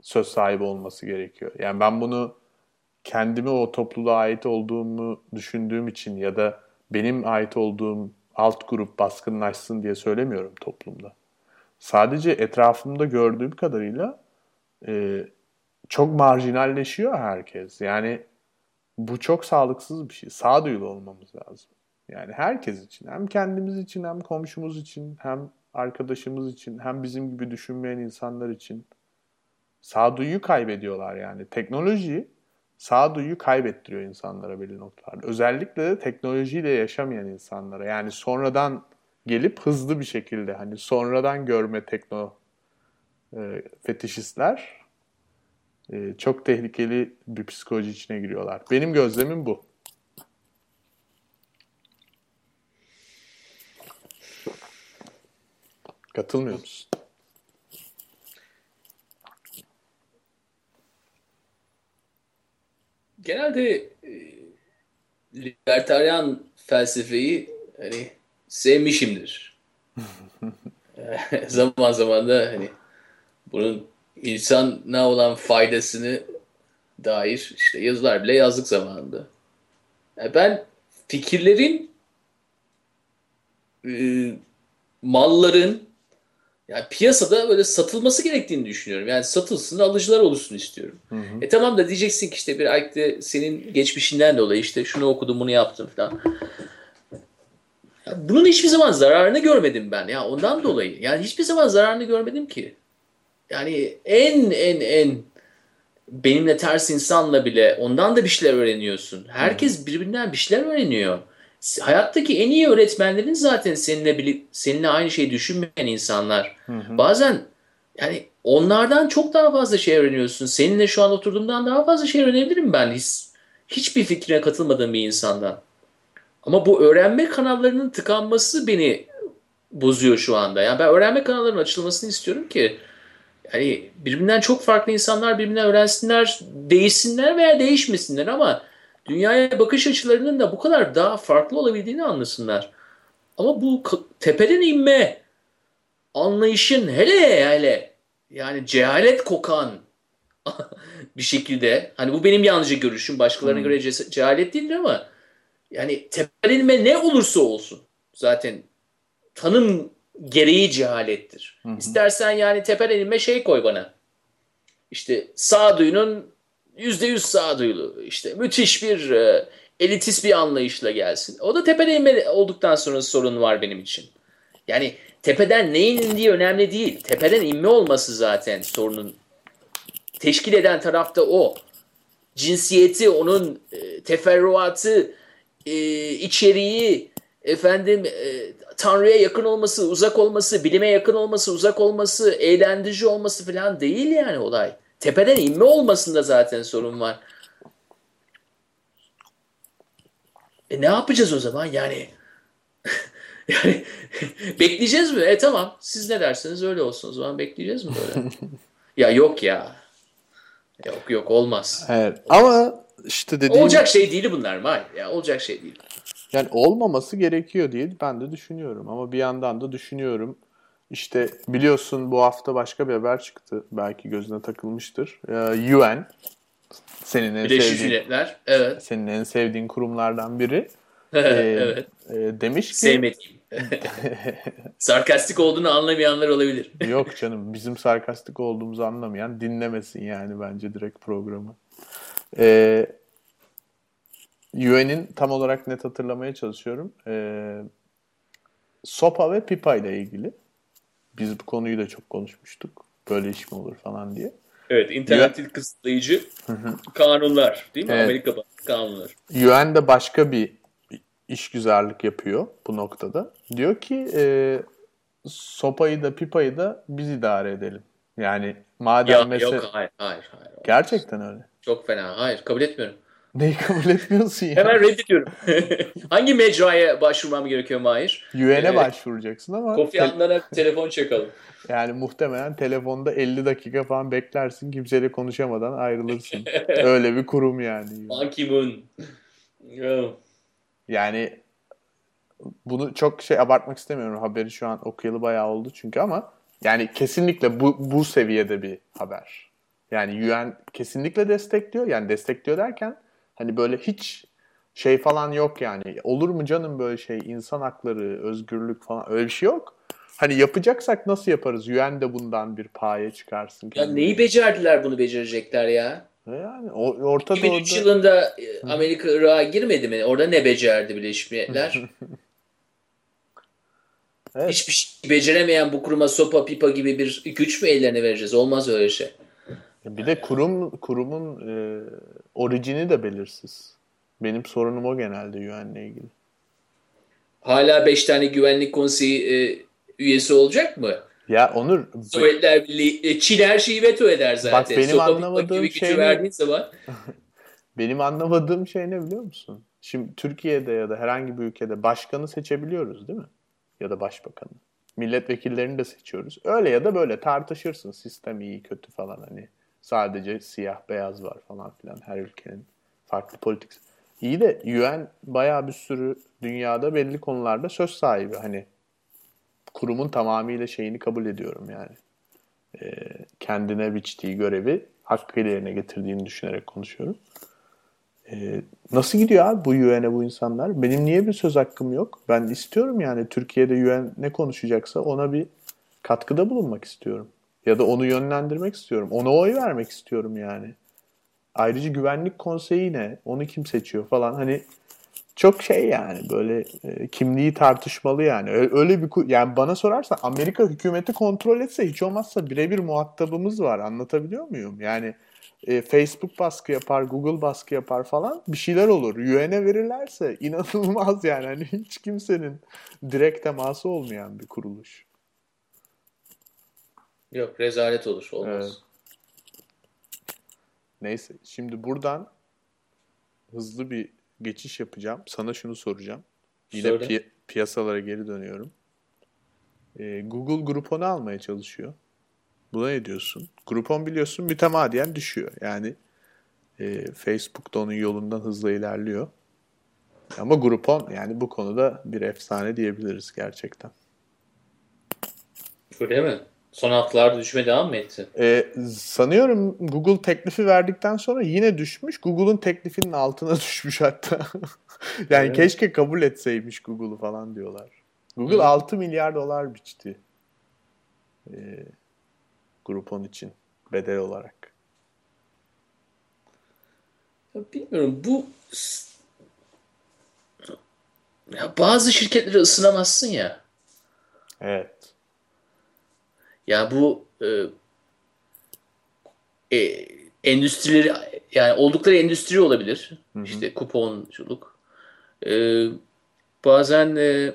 söz sahibi olması gerekiyor. Yani ben bunu kendimi o topluluğa ait olduğumu düşündüğüm için ya da benim ait olduğum alt grup baskınlaşsın diye söylemiyorum toplumda. Sadece etrafımda gördüğüm kadarıyla e, çok marjinalleşiyor herkes. Yani bu çok sağlıksız bir şey. Sağduyulu olmamız lazım. Yani herkes için. Hem kendimiz için hem komşumuz için hem arkadaşımız için hem bizim gibi düşünmeyen insanlar için sağduyu kaybediyorlar yani. Teknoloji sağduyu kaybettiriyor insanlara belli noktalarda. Özellikle de teknolojiyle yaşamayan insanlara. Yani sonradan gelip hızlı bir şekilde hani sonradan görme tekno e, fetişistler e, çok tehlikeli bir psikoloji içine giriyorlar. Benim gözlemim bu. Katılmıyor musun? Genelde e, libertaryen felsefeyi hani sevmişimdir. zaman zaman da hani bunun insana olan faydasını dair işte yazılar bile yazdık zamanında. Yani ben fikirlerin e, malların yani piyasada böyle satılması gerektiğini düşünüyorum. Yani satılsın, alıcılar oluşsun istiyorum. Hı hı. E tamam da diyeceksin ki işte bir ayette senin geçmişinden dolayı işte şunu okudum, bunu yaptım falan. Ya bunun hiçbir zaman zararını görmedim ben ya ondan dolayı. Yani hiçbir zaman zararını görmedim ki. Yani en en en benimle ters insanla bile ondan da bir şeyler öğreniyorsun. Herkes birbirinden bir şeyler öğreniyor hayattaki en iyi öğretmenlerin zaten seninle seninle aynı şeyi düşünmeyen insanlar. Hı hı. Bazen yani onlardan çok daha fazla şey öğreniyorsun. Seninle şu an oturduğumdan daha fazla şey öğrenebilirim ben hiç, hiçbir fikrine katılmadığım bir insandan. Ama bu öğrenme kanallarının tıkanması beni bozuyor şu anda. Yani ben öğrenme kanallarının açılmasını istiyorum ki yani birbirinden çok farklı insanlar birbirinden öğrensinler, değişsinler veya değişmesinler ama dünyaya bakış açılarının da bu kadar daha farklı olabildiğini anlasınlar. Ama bu tepeden inme anlayışın hele hele yani cehalet kokan bir şekilde hani bu benim yalnızca görüşüm başkalarına hmm. göre ce cehalet değildir ama yani tepeden inme ne olursa olsun zaten tanım gereği cehalettir. Hmm. İstersen yani tepeden inme şey koy bana. İşte sağduyunun yüzde yüz sağduyulu işte müthiş bir e, elitist bir anlayışla gelsin. O da tepeden inme olduktan sonra sorun var benim için. Yani tepeden neyin indiği önemli değil. Tepeden inme olması zaten sorunun teşkil eden tarafta o. Cinsiyeti, onun e, teferruatı, e, içeriği, efendim e, Tanrı'ya yakın olması, uzak olması, bilime yakın olması, uzak olması, eğlendirici olması falan değil yani olay. Tepeden inme olmasında zaten sorun var. E ne yapacağız o zaman? Yani yani bekleyeceğiz mi? E tamam. Siz ne derseniz öyle olsun. O zaman bekleyeceğiz mi böyle? ya yok ya. Yok yok olmaz. Evet. Ama işte dediğim... Olacak şey değil bunlar May. Ya olacak şey değil. Yani olmaması gerekiyor diye ben de düşünüyorum. Ama bir yandan da düşünüyorum işte biliyorsun bu hafta başka bir haber çıktı. Belki gözüne takılmıştır. Ee, UN senin en Birleşmiş sevdiğin, Milletler. Evet. Senin en sevdiğin kurumlardan biri. ee, evet. E, demiş ki sevmediğim. sarkastik olduğunu anlamayanlar olabilir. Yok canım bizim sarkastik olduğumuzu anlamayan dinlemesin yani bence direkt programı. Ee, UN'in tam olarak net hatırlamaya çalışıyorum. Ee, SOPA ve PIPA ile ilgili biz bu konuyu da çok konuşmuştuk. Böyle iş mi olur falan diye. Evet, internet UN... kısıtlayıcı kanunlar değil mi? Evet. Amerika kanunları. UN de başka bir işgüzarlık yapıyor bu noktada. Diyor ki e, sopayı da pipayı da biz idare edelim. Yani madem ya, mesela... Yok hayır hayır. hayır. Gerçekten öyle. Çok fena. Hayır kabul etmiyorum. Neyi kabul etmiyorsun ya? Hemen reddediyorum. Hangi mecraya başvurmam gerekiyor Mahir? UN'e ee, başvuracaksın ama... Kofi Annan'a telefon çakalım. Yani muhtemelen telefonda 50 dakika falan beklersin. Kimseyle konuşamadan ayrılırsın. Öyle bir kurum yani. Ban Ki-moon. Yani bunu çok şey abartmak istemiyorum. Haberi şu an okuyalı bayağı oldu çünkü ama yani kesinlikle bu, bu seviyede bir haber. Yani UN kesinlikle destekliyor. Yani destekliyor derken hani böyle hiç şey falan yok yani. Olur mu canım böyle şey insan hakları, özgürlük falan öyle bir şey yok. Hani yapacaksak nasıl yaparız? UN de bundan bir paye çıkarsın. Ya neyi becerdiler bunu becerecekler ya? Yani o, Orta 2003 Doğu'da... yılında e, Amerika Irak'a girmedi mi? Orada ne becerdi Birleşmiş Milletler? evet. Hiçbir şey beceremeyen bu kuruma sopa pipa gibi bir güç mü ellerine vereceğiz? Olmaz öyle şey. Bir de kurum kurumun e, orijini de belirsiz. Benim sorunum o genelde UN'le ilgili. Hala 5 tane güvenlik konseyi e, üyesi olacak mı? Ya Onur... Sovyetler Birliği, e, Çin her şeyi veto eder zaten. Bak benim Sopa anlamadığım şey ne? zaman. benim anlamadığım şey ne biliyor musun? Şimdi Türkiye'de ya da herhangi bir ülkede başkanı seçebiliyoruz değil mi? Ya da başbakanı. Milletvekillerini de seçiyoruz. Öyle ya da böyle tartışırsın. Sistem iyi kötü falan hani. Sadece siyah beyaz var falan filan her ülkenin farklı politik. İyi de UN bayağı bir sürü dünyada belli konularda söz sahibi. Hani kurumun tamamıyla şeyini kabul ediyorum yani. E, kendine biçtiği görevi hakkıyla yerine getirdiğini düşünerek konuşuyorum. E, nasıl gidiyor abi bu UN'e bu insanlar? Benim niye bir söz hakkım yok? Ben istiyorum yani Türkiye'de UN ne konuşacaksa ona bir katkıda bulunmak istiyorum. Ya da onu yönlendirmek istiyorum. Ona oy vermek istiyorum yani. Ayrıca güvenlik konseyi ne? Onu kim seçiyor falan. Hani çok şey yani böyle e, kimliği tartışmalı yani. Öyle, öyle bir yani bana sorarsan Amerika hükümeti kontrol etse hiç olmazsa birebir muhatabımız var. Anlatabiliyor muyum? Yani e, Facebook baskı yapar, Google baskı yapar falan bir şeyler olur. UN'e verirlerse inanılmaz yani. Hani hiç kimsenin direkt teması olmayan bir kuruluş. Yok rezalet olur. Olmaz. Evet. Neyse şimdi buradan hızlı bir geçiş yapacağım. Sana şunu soracağım. Yine pi- piyasalara geri dönüyorum. Ee, Google Groupon'u almaya çalışıyor. Buna ne diyorsun? Groupon biliyorsun mütemadiyen düşüyor. Yani e, Facebook da onun yolundan hızla ilerliyor. Ama Groupon yani bu konuda bir efsane diyebiliriz gerçekten. Öyle mi? Son haftalarda düşme devam mı etti? Ee, sanıyorum Google teklifi verdikten sonra yine düşmüş. Google'un teklifinin altına düşmüş hatta. yani evet. keşke kabul etseymiş Google'u falan diyorlar. Google Hı. 6 milyar dolar biçti. Ee, Groupon için bedel olarak. Ya bilmiyorum bu ya bazı şirketleri ısınamazsın ya. Evet. Ya bu e, e, endüstrileri yani oldukları endüstri olabilir. Hı hı. İşte kuponculuk. E, bazen e,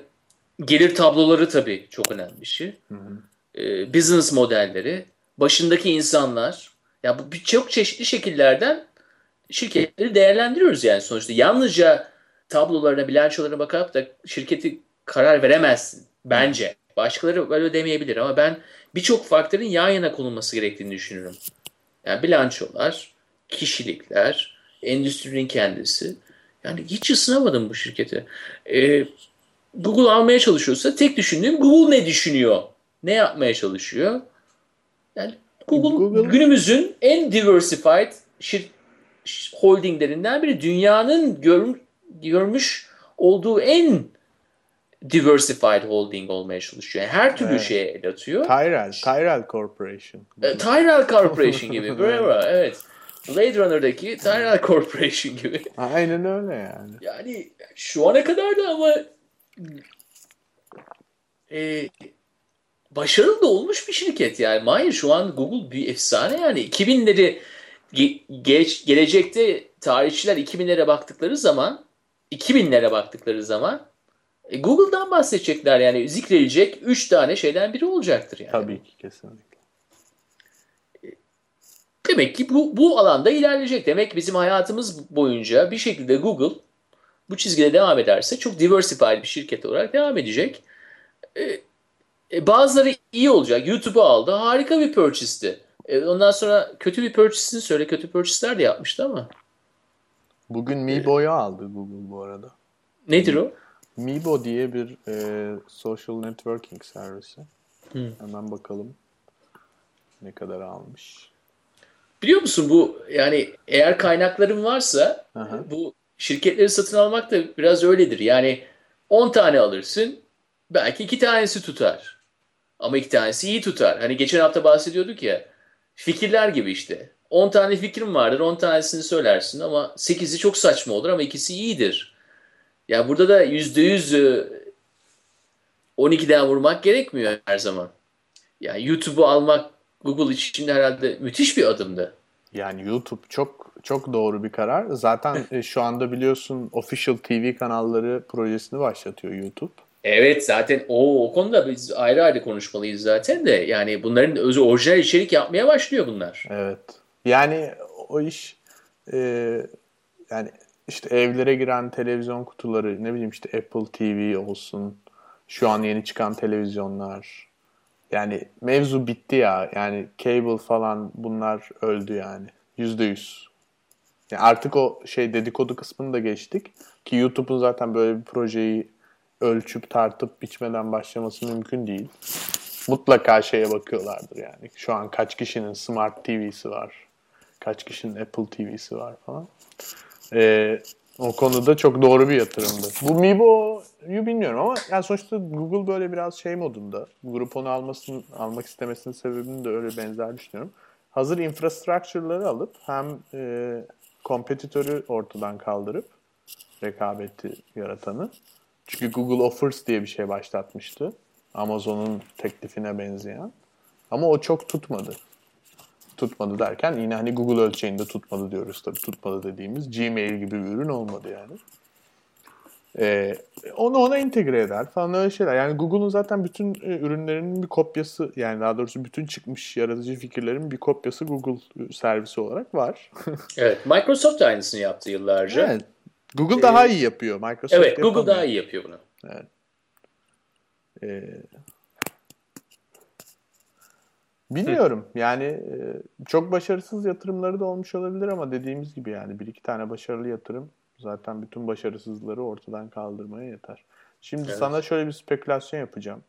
gelir tabloları tabii çok önemli bir şey. Hı hı. E, business modelleri, başındaki insanlar. Ya bu birçok çeşitli şekillerden şirketleri değerlendiriyoruz yani sonuçta. Yalnızca tablolarına, bilançolarına bakarak da şirketi karar veremezsin bence. Başkaları böyle demeyebilir ama ben birçok faktörün yan yana konulması gerektiğini düşünüyorum. Yani bilançolar, kişilikler, endüstrinin kendisi. Yani hiç ısınamadım bu şirketi. Ee, Google almaya çalışıyorsa tek düşündüğüm Google ne düşünüyor? Ne yapmaya çalışıyor? Yani Google, Google... günümüzün en diversified şir holdinglerinden biri. Dünyanın gör, görmüş olduğu en diversified holding olmaya çalışıyor. Yani her türlü evet. şeye el atıyor. Tyrell, Tyrell Corporation. E, Tyrell Corporation gibi. Bravo, evet. Blade Runner'daki Tyrell Corporation gibi. Aynen öyle yani. Yani şu ana kadar da ama e, başarılı da olmuş bir şirket yani. Mahir şu an Google bir efsane yani 2000'leri geç, gelecekte tarihçiler 2000'lere baktıkları zaman 2000'lere baktıkları zaman e, Google'dan bahsedecekler yani zikredilecek 3 tane şeyden biri olacaktır yani. Tabii ki kesinlikle. Demek ki bu, bu alanda ilerleyecek. Demek ki bizim hayatımız boyunca bir şekilde Google bu çizgide devam ederse çok diversified bir şirket olarak devam edecek. Ee, e, bazıları iyi olacak. YouTube'u aldı. Harika bir purchase'ti. E, ondan sonra kötü bir purchase'ini söyle. Kötü purchase'ler de yapmıştı ama. Bugün Mibo'yu aldı Google bu arada. Nedir o? Mibo diye bir e, social networking servisi. Hmm. Hemen bakalım ne kadar almış. Biliyor musun bu yani eğer kaynakların varsa Aha. bu şirketleri satın almak da biraz öyledir. Yani 10 tane alırsın belki 2 tanesi tutar. Ama 2 tanesi iyi tutar. Hani geçen hafta bahsediyorduk ya fikirler gibi işte. 10 tane fikrim vardır 10 tanesini söylersin ama 8'i çok saçma olur ama ikisi iyidir. Ya burada da %100 12'den vurmak gerekmiyor her zaman. Yani YouTube'u almak Google için herhalde müthiş bir adımdı. Yani YouTube çok çok doğru bir karar. Zaten e, şu anda biliyorsun Official TV kanalları projesini başlatıyor YouTube. Evet zaten o, o konuda biz ayrı ayrı konuşmalıyız zaten de. Yani bunların özü orijinal içerik yapmaya başlıyor bunlar. Evet. Yani o iş e, yani işte evlere giren televizyon kutuları ne bileyim işte Apple TV olsun şu an yeni çıkan televizyonlar yani mevzu bitti ya. Yani cable falan bunlar öldü yani. Yüzde yüz. Yani artık o şey dedikodu kısmını da geçtik. Ki YouTube'un zaten böyle bir projeyi ölçüp tartıp biçmeden başlaması mümkün değil. Mutlaka şeye bakıyorlardır yani. Şu an kaç kişinin Smart TV'si var. Kaç kişinin Apple TV'si var falan. Ee, o konuda çok doğru bir yatırımdı. Bu Mibo'yu bilmiyorum ama yani sonuçta Google böyle biraz şey modunda. Grup onu almasını, almak istemesinin sebebini de öyle benzer düşünüyorum. Hazır infrastructure'ları alıp hem e, kompetitörü ortadan kaldırıp rekabeti yaratanı. Çünkü Google Offers diye bir şey başlatmıştı. Amazon'un teklifine benzeyen. Ama o çok tutmadı tutmadı derken yine hani Google ölçeğinde tutmadı diyoruz tabii. Tutmadı dediğimiz Gmail gibi bir ürün olmadı yani. Ee, onu ona entegre eder falan öyle şeyler. Yani Google'un zaten bütün e, ürünlerinin bir kopyası yani daha doğrusu bütün çıkmış yaratıcı fikirlerin bir kopyası Google servisi olarak var. evet. Microsoft da aynısını yaptı yıllarca. Evet. Google ee, daha iyi yapıyor. Microsoft Evet. Google daha iyi yapıyor bunu. Evet. Ee, Bilmiyorum. Yani e, çok başarısız yatırımları da olmuş olabilir ama dediğimiz gibi yani bir iki tane başarılı yatırım zaten bütün başarısızları ortadan kaldırmaya yeter. Şimdi evet. sana şöyle bir spekülasyon yapacağım.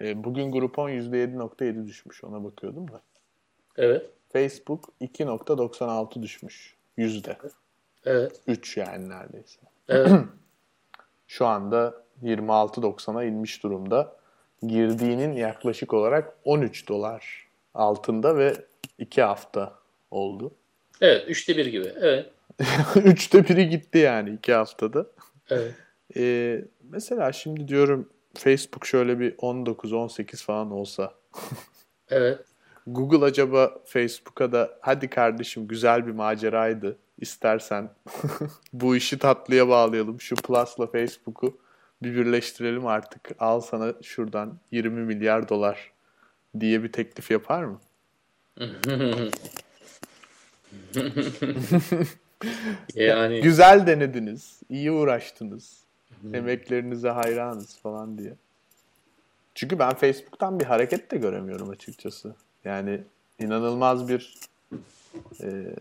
E, bugün Groupon %7.7 düşmüş. Ona bakıyordum da. Evet. Facebook 2.96 düşmüş. Yüzde. Evet. 3 yani neredeyse. Evet. Şu anda 26.90'a inmiş durumda girdiğinin yaklaşık olarak 13 dolar altında ve 2 hafta oldu. Evet. Üçte bir gibi. Evet. üçte biri gitti yani 2 haftada. Evet. Ee, mesela şimdi diyorum Facebook şöyle bir 19-18 falan olsa. evet. Google acaba Facebook'a da hadi kardeşim güzel bir maceraydı. İstersen bu işi tatlıya bağlayalım. Şu Plus'la Facebook'u bir birleştirelim artık. Al sana şuradan 20 milyar dolar diye bir teklif yapar mı? yani güzel denediniz, iyi uğraştınız. Emeklerinize hayranız falan diye. Çünkü ben Facebook'tan bir hareket de göremiyorum açıkçası. Yani inanılmaz bir e,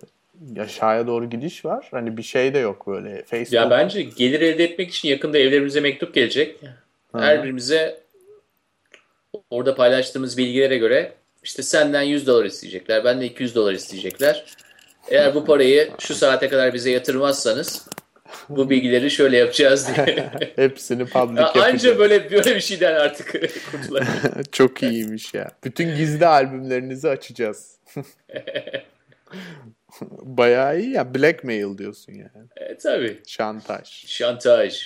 aşağıya doğru gidiş var. Hani bir şey de yok böyle. Facebook... Ya bence gelir elde etmek için yakında evlerimize mektup gelecek. Her birimize orada paylaştığımız bilgilere göre işte senden 100 dolar isteyecekler. Benden 200 dolar isteyecekler. Eğer bu parayı şu saate kadar bize yatırmazsanız bu bilgileri şöyle yapacağız diye. Hepsini public ya Anca böyle böyle bir şeyden artık Çok iyiymiş ya. Bütün gizli albümlerinizi açacağız. Bayağı iyi ya. Blackmail diyorsun yani. E, tabii. Şantaj. Şantaj.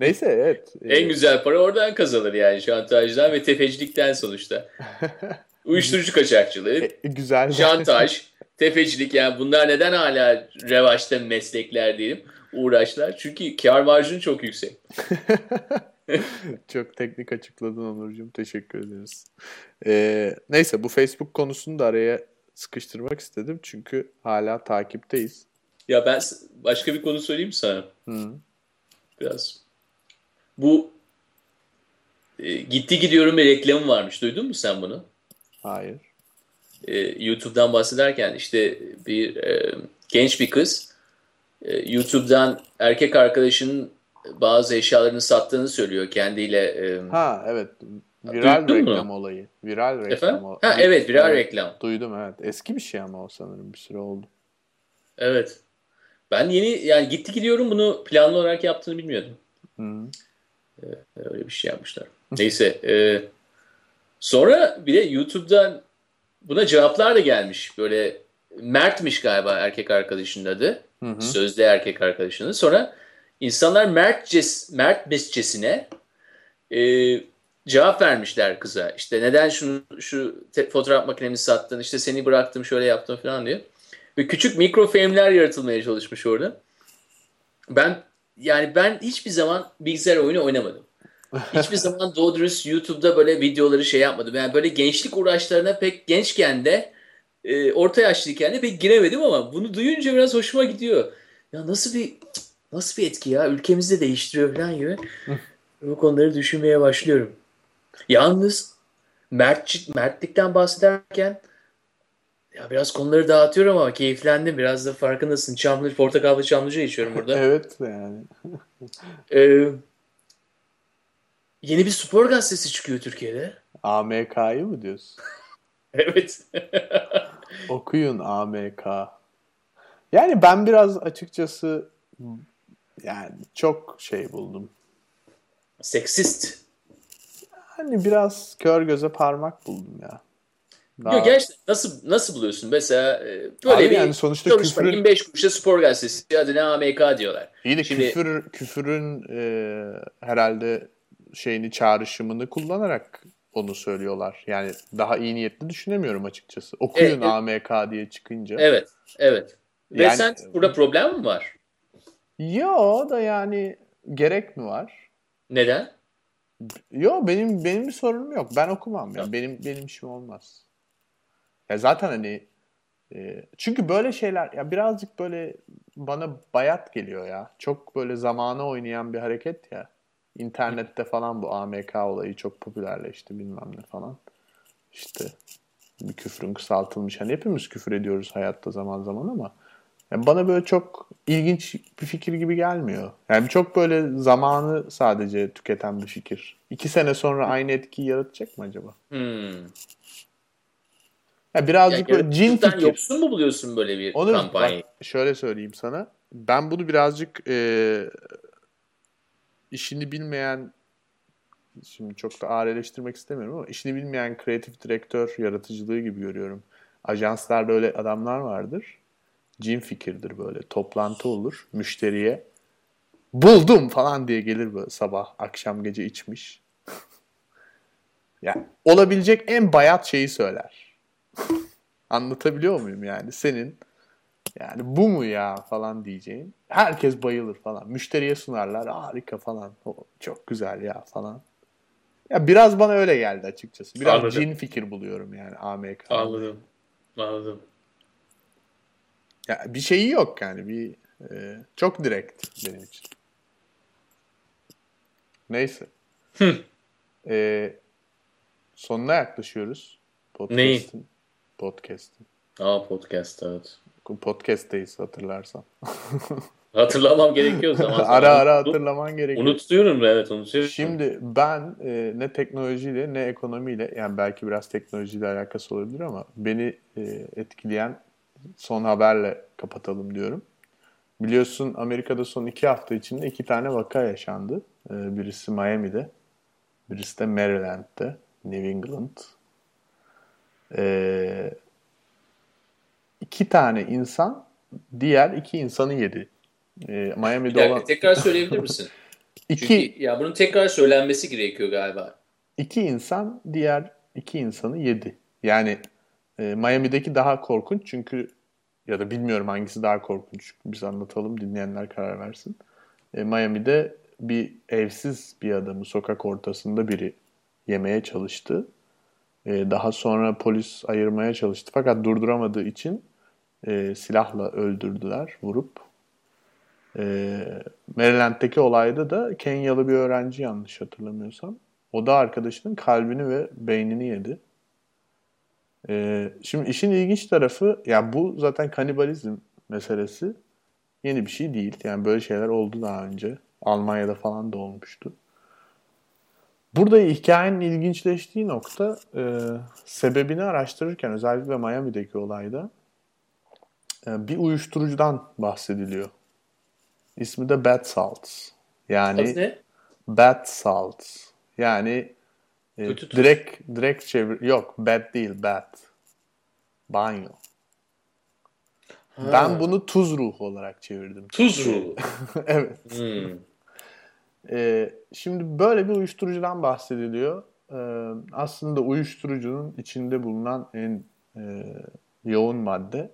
Neyse evet. En güzel para oradan kazanır yani şantajdan ve tefecilikten sonuçta. Uyuşturucu kaçakçılığı, E, güzel. şantaj, tefecilik yani bunlar neden hala revaçta meslekler diyelim uğraşlar? Çünkü kar marjını çok yüksek. Çok teknik açıkladın Onurcuğum. Teşekkür ederiz. Ee, neyse bu Facebook konusunu da araya sıkıştırmak istedim. Çünkü hala takipteyiz. Ya ben başka bir konu söyleyeyim sana? Hı. Biraz. Bu e, gitti gidiyorum bir reklamı varmış. Duydun mu sen bunu? Hayır. e, YouTube'dan bahsederken işte bir e, genç bir kız e, YouTube'dan erkek arkadaşının bazı eşyalarını sattığını söylüyor kendiyle. E, Ha evet. Viral Duydun mu? reklam olayı. Viral reklam. efendim? o- Ha evet viral reklam. Duydum evet. Eski bir şey ama o sanırım bir süre oldu. Evet. Ben yeni yani gitti gidiyorum bunu planlı olarak yaptığını bilmiyordum. Hı. Öyle bir şey yapmışlar. Neyse. e, sonra bir de YouTube'dan buna cevaplar da gelmiş. Böyle Mert'miş galiba erkek arkadaşının adı. Hı hı. Sözde erkek arkadaşının. Sonra insanlar Mertces, Mertmesçesine e, cevap vermişler kıza. İşte neden şunu şu fotoğraf makinemi sattın, işte seni bıraktım, şöyle yaptım falan diye. Ve küçük mikrofilmler yaratılmaya çalışmış orada. Ben yani ben hiçbir zaman bilgisayar oyunu oynamadım. Hiçbir zaman doğru dürüst YouTube'da böyle videoları şey yapmadım. Yani böyle gençlik uğraşlarına pek gençken de e, orta yaşlıyken de pek giremedim ama bunu duyunca biraz hoşuma gidiyor. Ya nasıl bir nasıl bir etki ya ülkemizde de değiştiriyor falan gibi. Bu konuları düşünmeye başlıyorum. Yalnız Mert, Mertlikten bahsederken ya biraz konuları dağıtıyorum ama keyiflendim. Biraz da farkındasın. Çamlı, portakallı çamlıca içiyorum burada. Evet yani. Ee, yeni bir spor gazetesi çıkıyor Türkiye'de. AMK'yı mı diyorsun? Evet. Okuyun AMK. Yani ben biraz açıkçası yani çok şey buldum. Seksist. Hani biraz kör göze parmak buldum ya. Daha- Yok gerçekten nasıl nasıl buluyorsun? Mesela e, böyle Abi bir yani sonuçta küfrün- 25 kuruşa spor gazetesi adına AMK diyorlar. İyi de Şimdi- küfür, küfürün e, herhalde şeyini çağrışımını kullanarak onu söylüyorlar. Yani daha iyi niyetli düşünemiyorum açıkçası. Okuyun evet. AMK diye çıkınca. Evet, evet. Ve Yani- sen burada problem mi var? Yo da yani gerek mi var? Neden? Yo benim benim bir sorunum yok. Ben okumam ya. Benim benim işim olmaz. Ya zaten hani e, çünkü böyle şeyler ya birazcık böyle bana bayat geliyor ya. Çok böyle zamana oynayan bir hareket ya. İnternette falan bu AMK olayı çok popülerleşti bilmem ne falan. İşte bir küfrün kısaltılmış. Hani hepimiz küfür ediyoruz hayatta zaman zaman ama yani bana böyle çok ilginç bir fikir gibi gelmiyor. Yani çok böyle zamanı sadece tüketen bir fikir. İki sene sonra aynı etkiyi yaratacak mı acaba? Hmm. Ya birazcık Yani böyle cin fikir. yoksun mu buluyorsun böyle bir Onur kampanyayı? bak şöyle söyleyeyim sana. Ben bunu birazcık e, işini bilmeyen şimdi çok da ağır eleştirmek istemiyorum ama işini bilmeyen kreatif direktör yaratıcılığı gibi görüyorum. Ajanslarda öyle adamlar vardır. Cin fikirdir böyle. Toplantı olur müşteriye. Buldum falan diye gelir böyle sabah, akşam, gece içmiş. ya olabilecek en bayat şeyi söyler. Anlatabiliyor muyum yani? Senin yani bu mu ya falan diyeceğin. Herkes bayılır falan. Müşteriye sunarlar. Harika falan. O, çok güzel ya falan. Ya biraz bana öyle geldi açıkçası. Biraz Anladım. cin fikir buluyorum yani AMK. Anladım. Anladım. Ya bir şeyi yok yani. Bir e, çok direkt benim için. Neyse. Hı. E, sonuna yaklaşıyoruz. Neyi? Podcast'in. Podcast'in. Aa podcast evet. Podcast'teyiz hatırlarsan. Hatırlamam gerekiyor zaman zaman. ara ara hatırlaman gerekiyor. Unutuyorum evet unutuyorum. Şimdi ben e, ne teknolojiyle ne ekonomiyle yani belki biraz teknolojiyle alakası olabilir ama beni e, etkileyen son haberle kapatalım diyorum. Biliyorsun Amerika'da son iki hafta içinde iki tane vaka yaşandı. E, birisi Miami'de, birisi de Maryland'de, New England. E, iki tane insan diğer iki insanı yedi. E, Bir Miami'de dakika, olan... tekrar söyleyebilir misin? İki, Çünkü ya bunun tekrar söylenmesi gerekiyor galiba. iki insan diğer iki insanı yedi. Yani e, Miami'deki daha korkunç çünkü ya da bilmiyorum hangisi daha korkunç. Biz anlatalım dinleyenler karar versin. E, Miami'de bir evsiz bir adamı sokak ortasında biri yemeye çalıştı. E, daha sonra polis ayırmaya çalıştı fakat durduramadığı için e, silahla öldürdüler vurup. Maryland'deki olayda da Kenyalı bir öğrenci yanlış hatırlamıyorsam. O da arkadaşının kalbini ve beynini yedi. E, şimdi işin ilginç tarafı ya bu zaten kanibalizm meselesi yeni bir şey değil. Yani böyle şeyler oldu daha önce. Almanya'da falan da olmuştu. Burada hikayenin ilginçleştiği nokta e, sebebini araştırırken özellikle Miami'deki olayda e, bir uyuşturucudan bahsediliyor. İsmi de Bad Salts. Yani? Bad Salts. Yani Kötü tuz. direkt direkt çevir yok bad değil bad. Banyo. Ha. Ben bunu tuz ruhu olarak çevirdim. Tuz ruhu. evet. Hmm. Ee, şimdi böyle bir uyuşturucudan bahsediliyor. Ee, aslında uyuşturucunun içinde bulunan en e, yoğun madde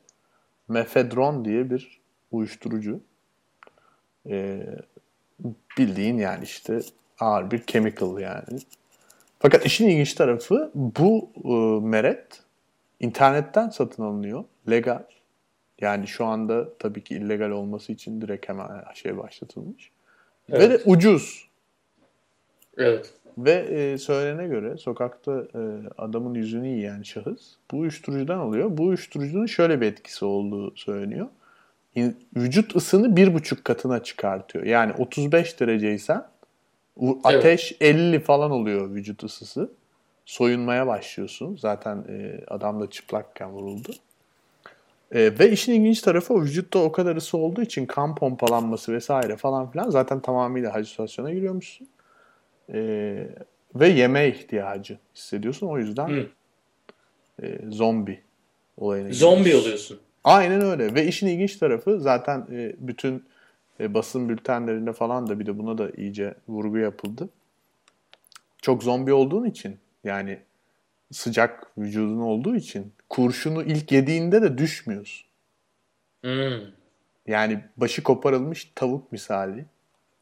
mefedron diye bir uyuşturucu. Ee, bildiğin yani işte ağır bir chemical yani. Fakat işin ilginç tarafı bu e, meret internetten satın alınıyor. Legal. Yani şu anda tabii ki illegal olması için direkt hemen şey başlatılmış. Ve de Evet. ucuz. Evet. Ve e, söylene göre sokakta e, adamın yüzünü yiyen şahıs bu uyuşturucudan alıyor. Bu uyuşturucunun şöyle bir etkisi olduğu söyleniyor. Vücut ısını bir buçuk katına çıkartıyor. Yani 35 dereceysen u- Evet. ateş 50 falan oluyor vücut ısısı. Soyunmaya başlıyorsun. Zaten e, adam da çıplakken vuruldu. E, ve işin ilginç tarafı o vücutta o kadar ısı olduğu için kan pompalanması vesaire falan filan zaten tamamıyla halüsinasyona giriyormuşsun. E, ve yeme ihtiyacı hissediyorsun. O yüzden Hı. e, zombi olayına Zombi giriyorsun. oluyorsun. Aynen öyle. Ve işin ilginç tarafı zaten e, bütün e, basın bültenlerinde falan da bir de buna da iyice vurgu yapıldı. Çok zombi olduğun için yani sıcak vücudun olduğu için kurşunu ilk yediğinde de düşmüyorsun. Hmm. Yani başı koparılmış tavuk misali.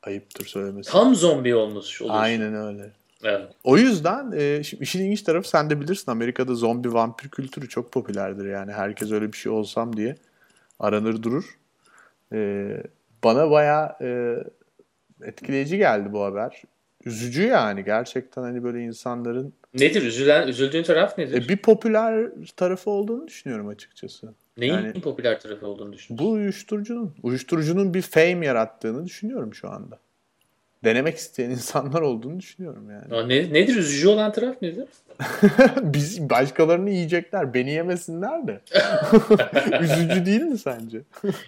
Ayıptır söylemesi. Tam zombi olmuş oluyorsun. Aynen öyle. Evet. O yüzden e, şimdi işin ilginç tarafı sen de bilirsin Amerika'da zombi vampir kültürü çok popülerdir yani. Herkes öyle bir şey olsam diye aranır durur. E, bana bayağı e, etkileyici geldi bu haber. Üzücü yani gerçekten hani böyle insanların Nedir? Üzülen, üzüldüğün taraf nedir? e, bir popüler tarafı olduğunu düşünüyorum açıkçası. Neyin yani- popüler tarafı olduğunu düşünüyorsun? Bu uyuşturucunun, uyuşturucunun bir fame yarattığını düşünüyorum şu anda. Denemek isteyen insanlar olduğunu düşünüyorum yani. Aa, ne, nedir? Üzücü olan taraf nedir? Biz başkalarını yiyecekler, beni yemesinler de. Üzücü değil mi sence?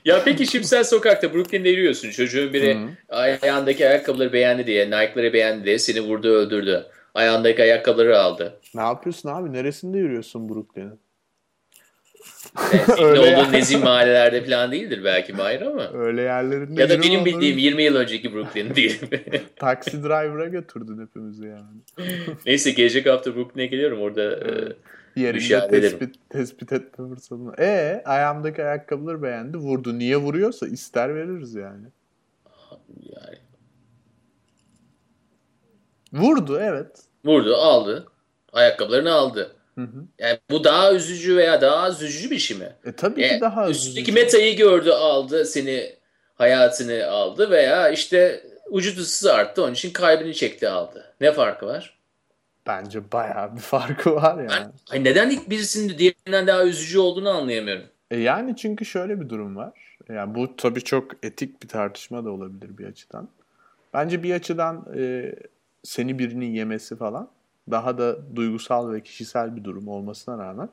Ya peki şimdi sen sokakta Brooklyn'de yürüyorsun. Çocuğun biri Hı. ayağındaki ayakkabıları beğendi diye, Nike'ları beğendi diye seni vurdu öldürdü. Ayağındaki ayakkabıları aldı. Ne yapıyorsun abi? Neresinde yürüyorsun Brooklyn'in? Yani Öyle ne ya. olduğu nezih mahallelerde falan değildir belki Mahir ama. Öyle yerlerinde Ya da benim onları bildiğim 20 yıl önceki Brooklyn değil? Taksi driver'a götürdün hepimizi yani. Neyse gelecek hafta Brooklyn'e geliyorum. Orada e, Yerinde şey hallederim. tespit, tespit etme fırsatını. E ayağımdaki ayakkabıları beğendi. Vurdu. Niye vuruyorsa ister veririz yani. yani Vurdu evet. vurdu, aldı. Ayakkabılarını aldı. Hı hı. Yani bu daha üzücü veya daha üzücü bir şey mi? E tabii E, ki daha üzücü. metayı gördü, aldı, seni hayatını aldı veya işte vücut ısısı arttı, onun için kalbini çekti, aldı. Ne farkı var? Bence bayağı bir farkı var yani. Ben, ay neden ilk birisinin diğerinden daha üzücü olduğunu anlayamıyorum. E yani çünkü şöyle bir durum var. Yani bu tabii çok etik bir tartışma da olabilir bir açıdan. Bence bir açıdan e, seni birinin yemesi falan daha da duygusal ve kişisel bir durum olmasına rağmen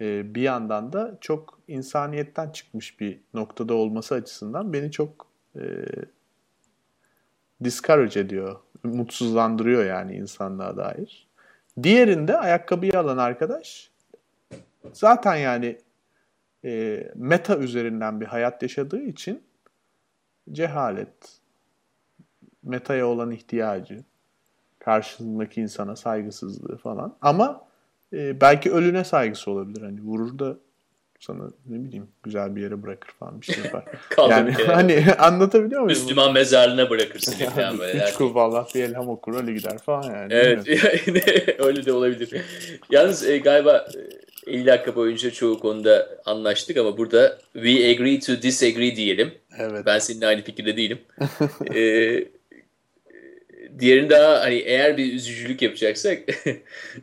e, bir yandan da çok insaniyetten çıkmış bir noktada olması açısından beni çok e, discourage ediyor. Mutsuzlandırıyor yani insanlığa dair. Diğerinde ayakkabıyı alan arkadaş zaten yani e, meta üzerinden bir hayat yaşadığı için cehalet, metaya olan ihtiyacı, karşısındaki insana saygısızlığı falan. Ama e, belki ölüne saygısı olabilir. Hani vurur da sana ne bileyim güzel bir yere bırakır falan bir şey yapar. yani hani anlatabiliyor muyum? Müslüman mezarlığına bırakırsın falan böyle. Üç kul Allah bir elham okur öyle gider falan yani. Evet öyle de olabilir. Yalnız e, galiba 50 dakika boyunca çoğu konuda anlaştık ama burada we agree to disagree diyelim. Evet. Ben seninle aynı fikirde değilim. ee, diğerini daha hani eğer bir üzücülük yapacaksak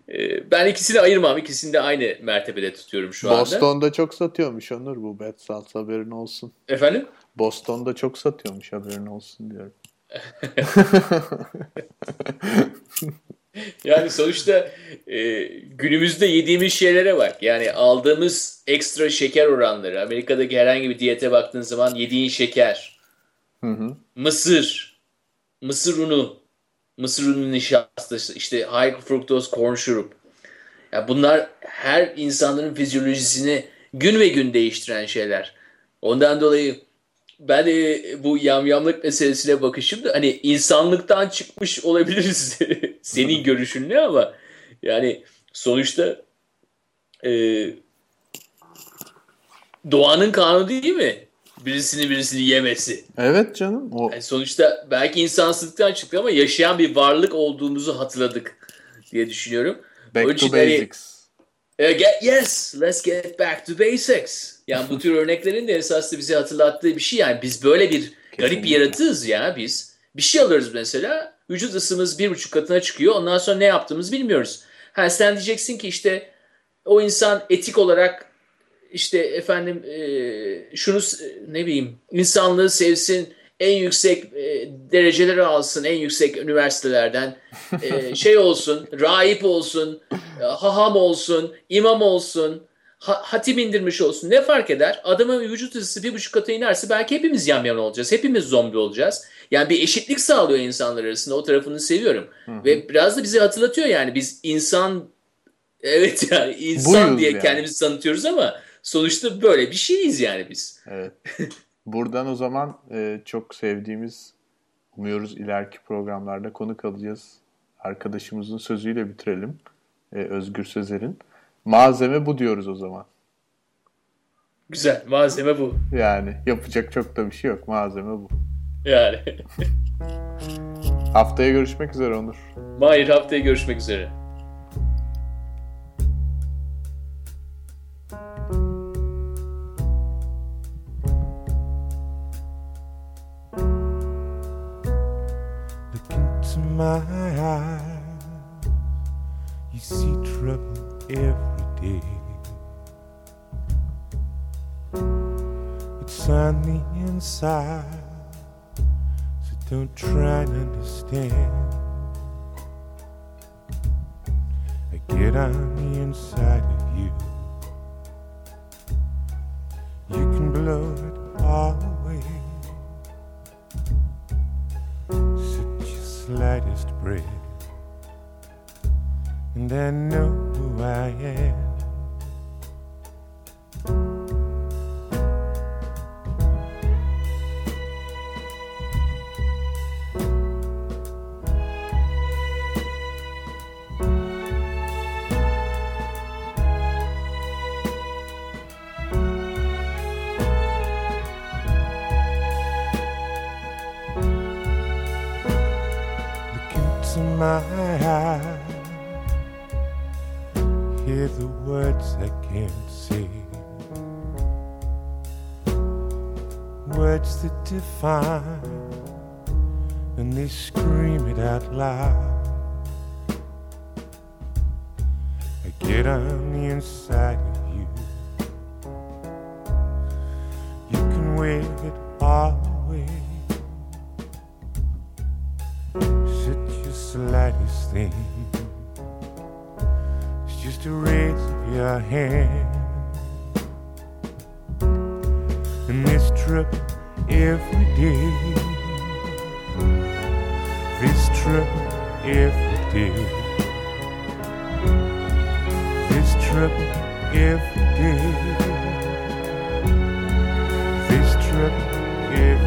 e, ben ikisini ayırmam. İkisini de aynı mertebede tutuyorum şu Boston'da anda. Boston'da çok satıyormuş Onur bu Bad Salts haberin olsun. Efendim? Boston'da çok satıyormuş haberin olsun diyorum. yani sonuçta e, günümüzde yediğimiz şeylere bak. Yani aldığımız ekstra şeker oranları. Amerika'daki herhangi bir diyete baktığın zaman yediğin şeker, hı hı. mısır, mısır unu, mısır unu nişastası, işte high fructose corn syrup. Yani bunlar her insanların fizyolojisini gün ve gün değiştiren şeyler. Ondan dolayı ben de bu yamyamlık meselesine bakışım da hani insanlıktan çıkmış olabiliriz senin görüşünle ama yani sonuçta e, doğanın kanunu değil mi? Birisini birisini yemesi. Evet canım. O... Yani sonuçta belki insansızlıktan çıktı ama yaşayan bir varlık olduğumuzu hatırladık diye düşünüyorum. Back to hani, basics. Uh, get, yes, let's get back to basics. Yani bu tür örneklerin de esasında bize hatırlattığı bir şey. Yani biz böyle bir Kesinlikle. garip bir yaratığız ya biz. Bir şey alıyoruz mesela. Vücut ısımız bir buçuk katına çıkıyor. Ondan sonra ne yaptığımızı bilmiyoruz. Ha, sen diyeceksin ki işte o insan etik olarak işte efendim e, şunu ne bileyim insanlığı sevsin en yüksek e, dereceleri alsın en yüksek üniversitelerden. E, şey olsun rahip olsun e, haham olsun imam olsun ha, hatim indirmiş olsun. Ne fark eder? Adamın vücut ısısı bir buçuk katı inerse belki hepimiz yamyam olacağız hepimiz zombi olacağız. Yani bir eşitlik sağlıyor insanlar arasında o tarafını seviyorum. Hı. ve biraz da bizi hatırlatıyor yani biz insan evet yani insan Buyuz diye yani. kendimizi tanıtıyoruz ama sonuçta böyle bir şeyiz yani biz. Evet. Buradan o zaman e, çok sevdiğimiz, umuyoruz ileriki programlarda konu kalacağız. Arkadaşımızın sözüyle bitirelim. E, Özgür Sözer'in. Malzeme bu diyoruz o zaman. Güzel. Malzeme bu. Yani yapacak çok da bir şey yok. Malzeme bu. Yani. haftaya görüşmek üzere Onur. Mahir haftaya görüşmek üzere. A raise your hand. And this trip every day. This trip every day. This trip every day. This trip every day.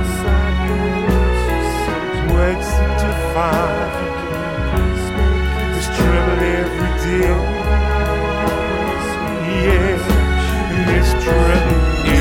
works to find. This trouble every. Yeah, this trouble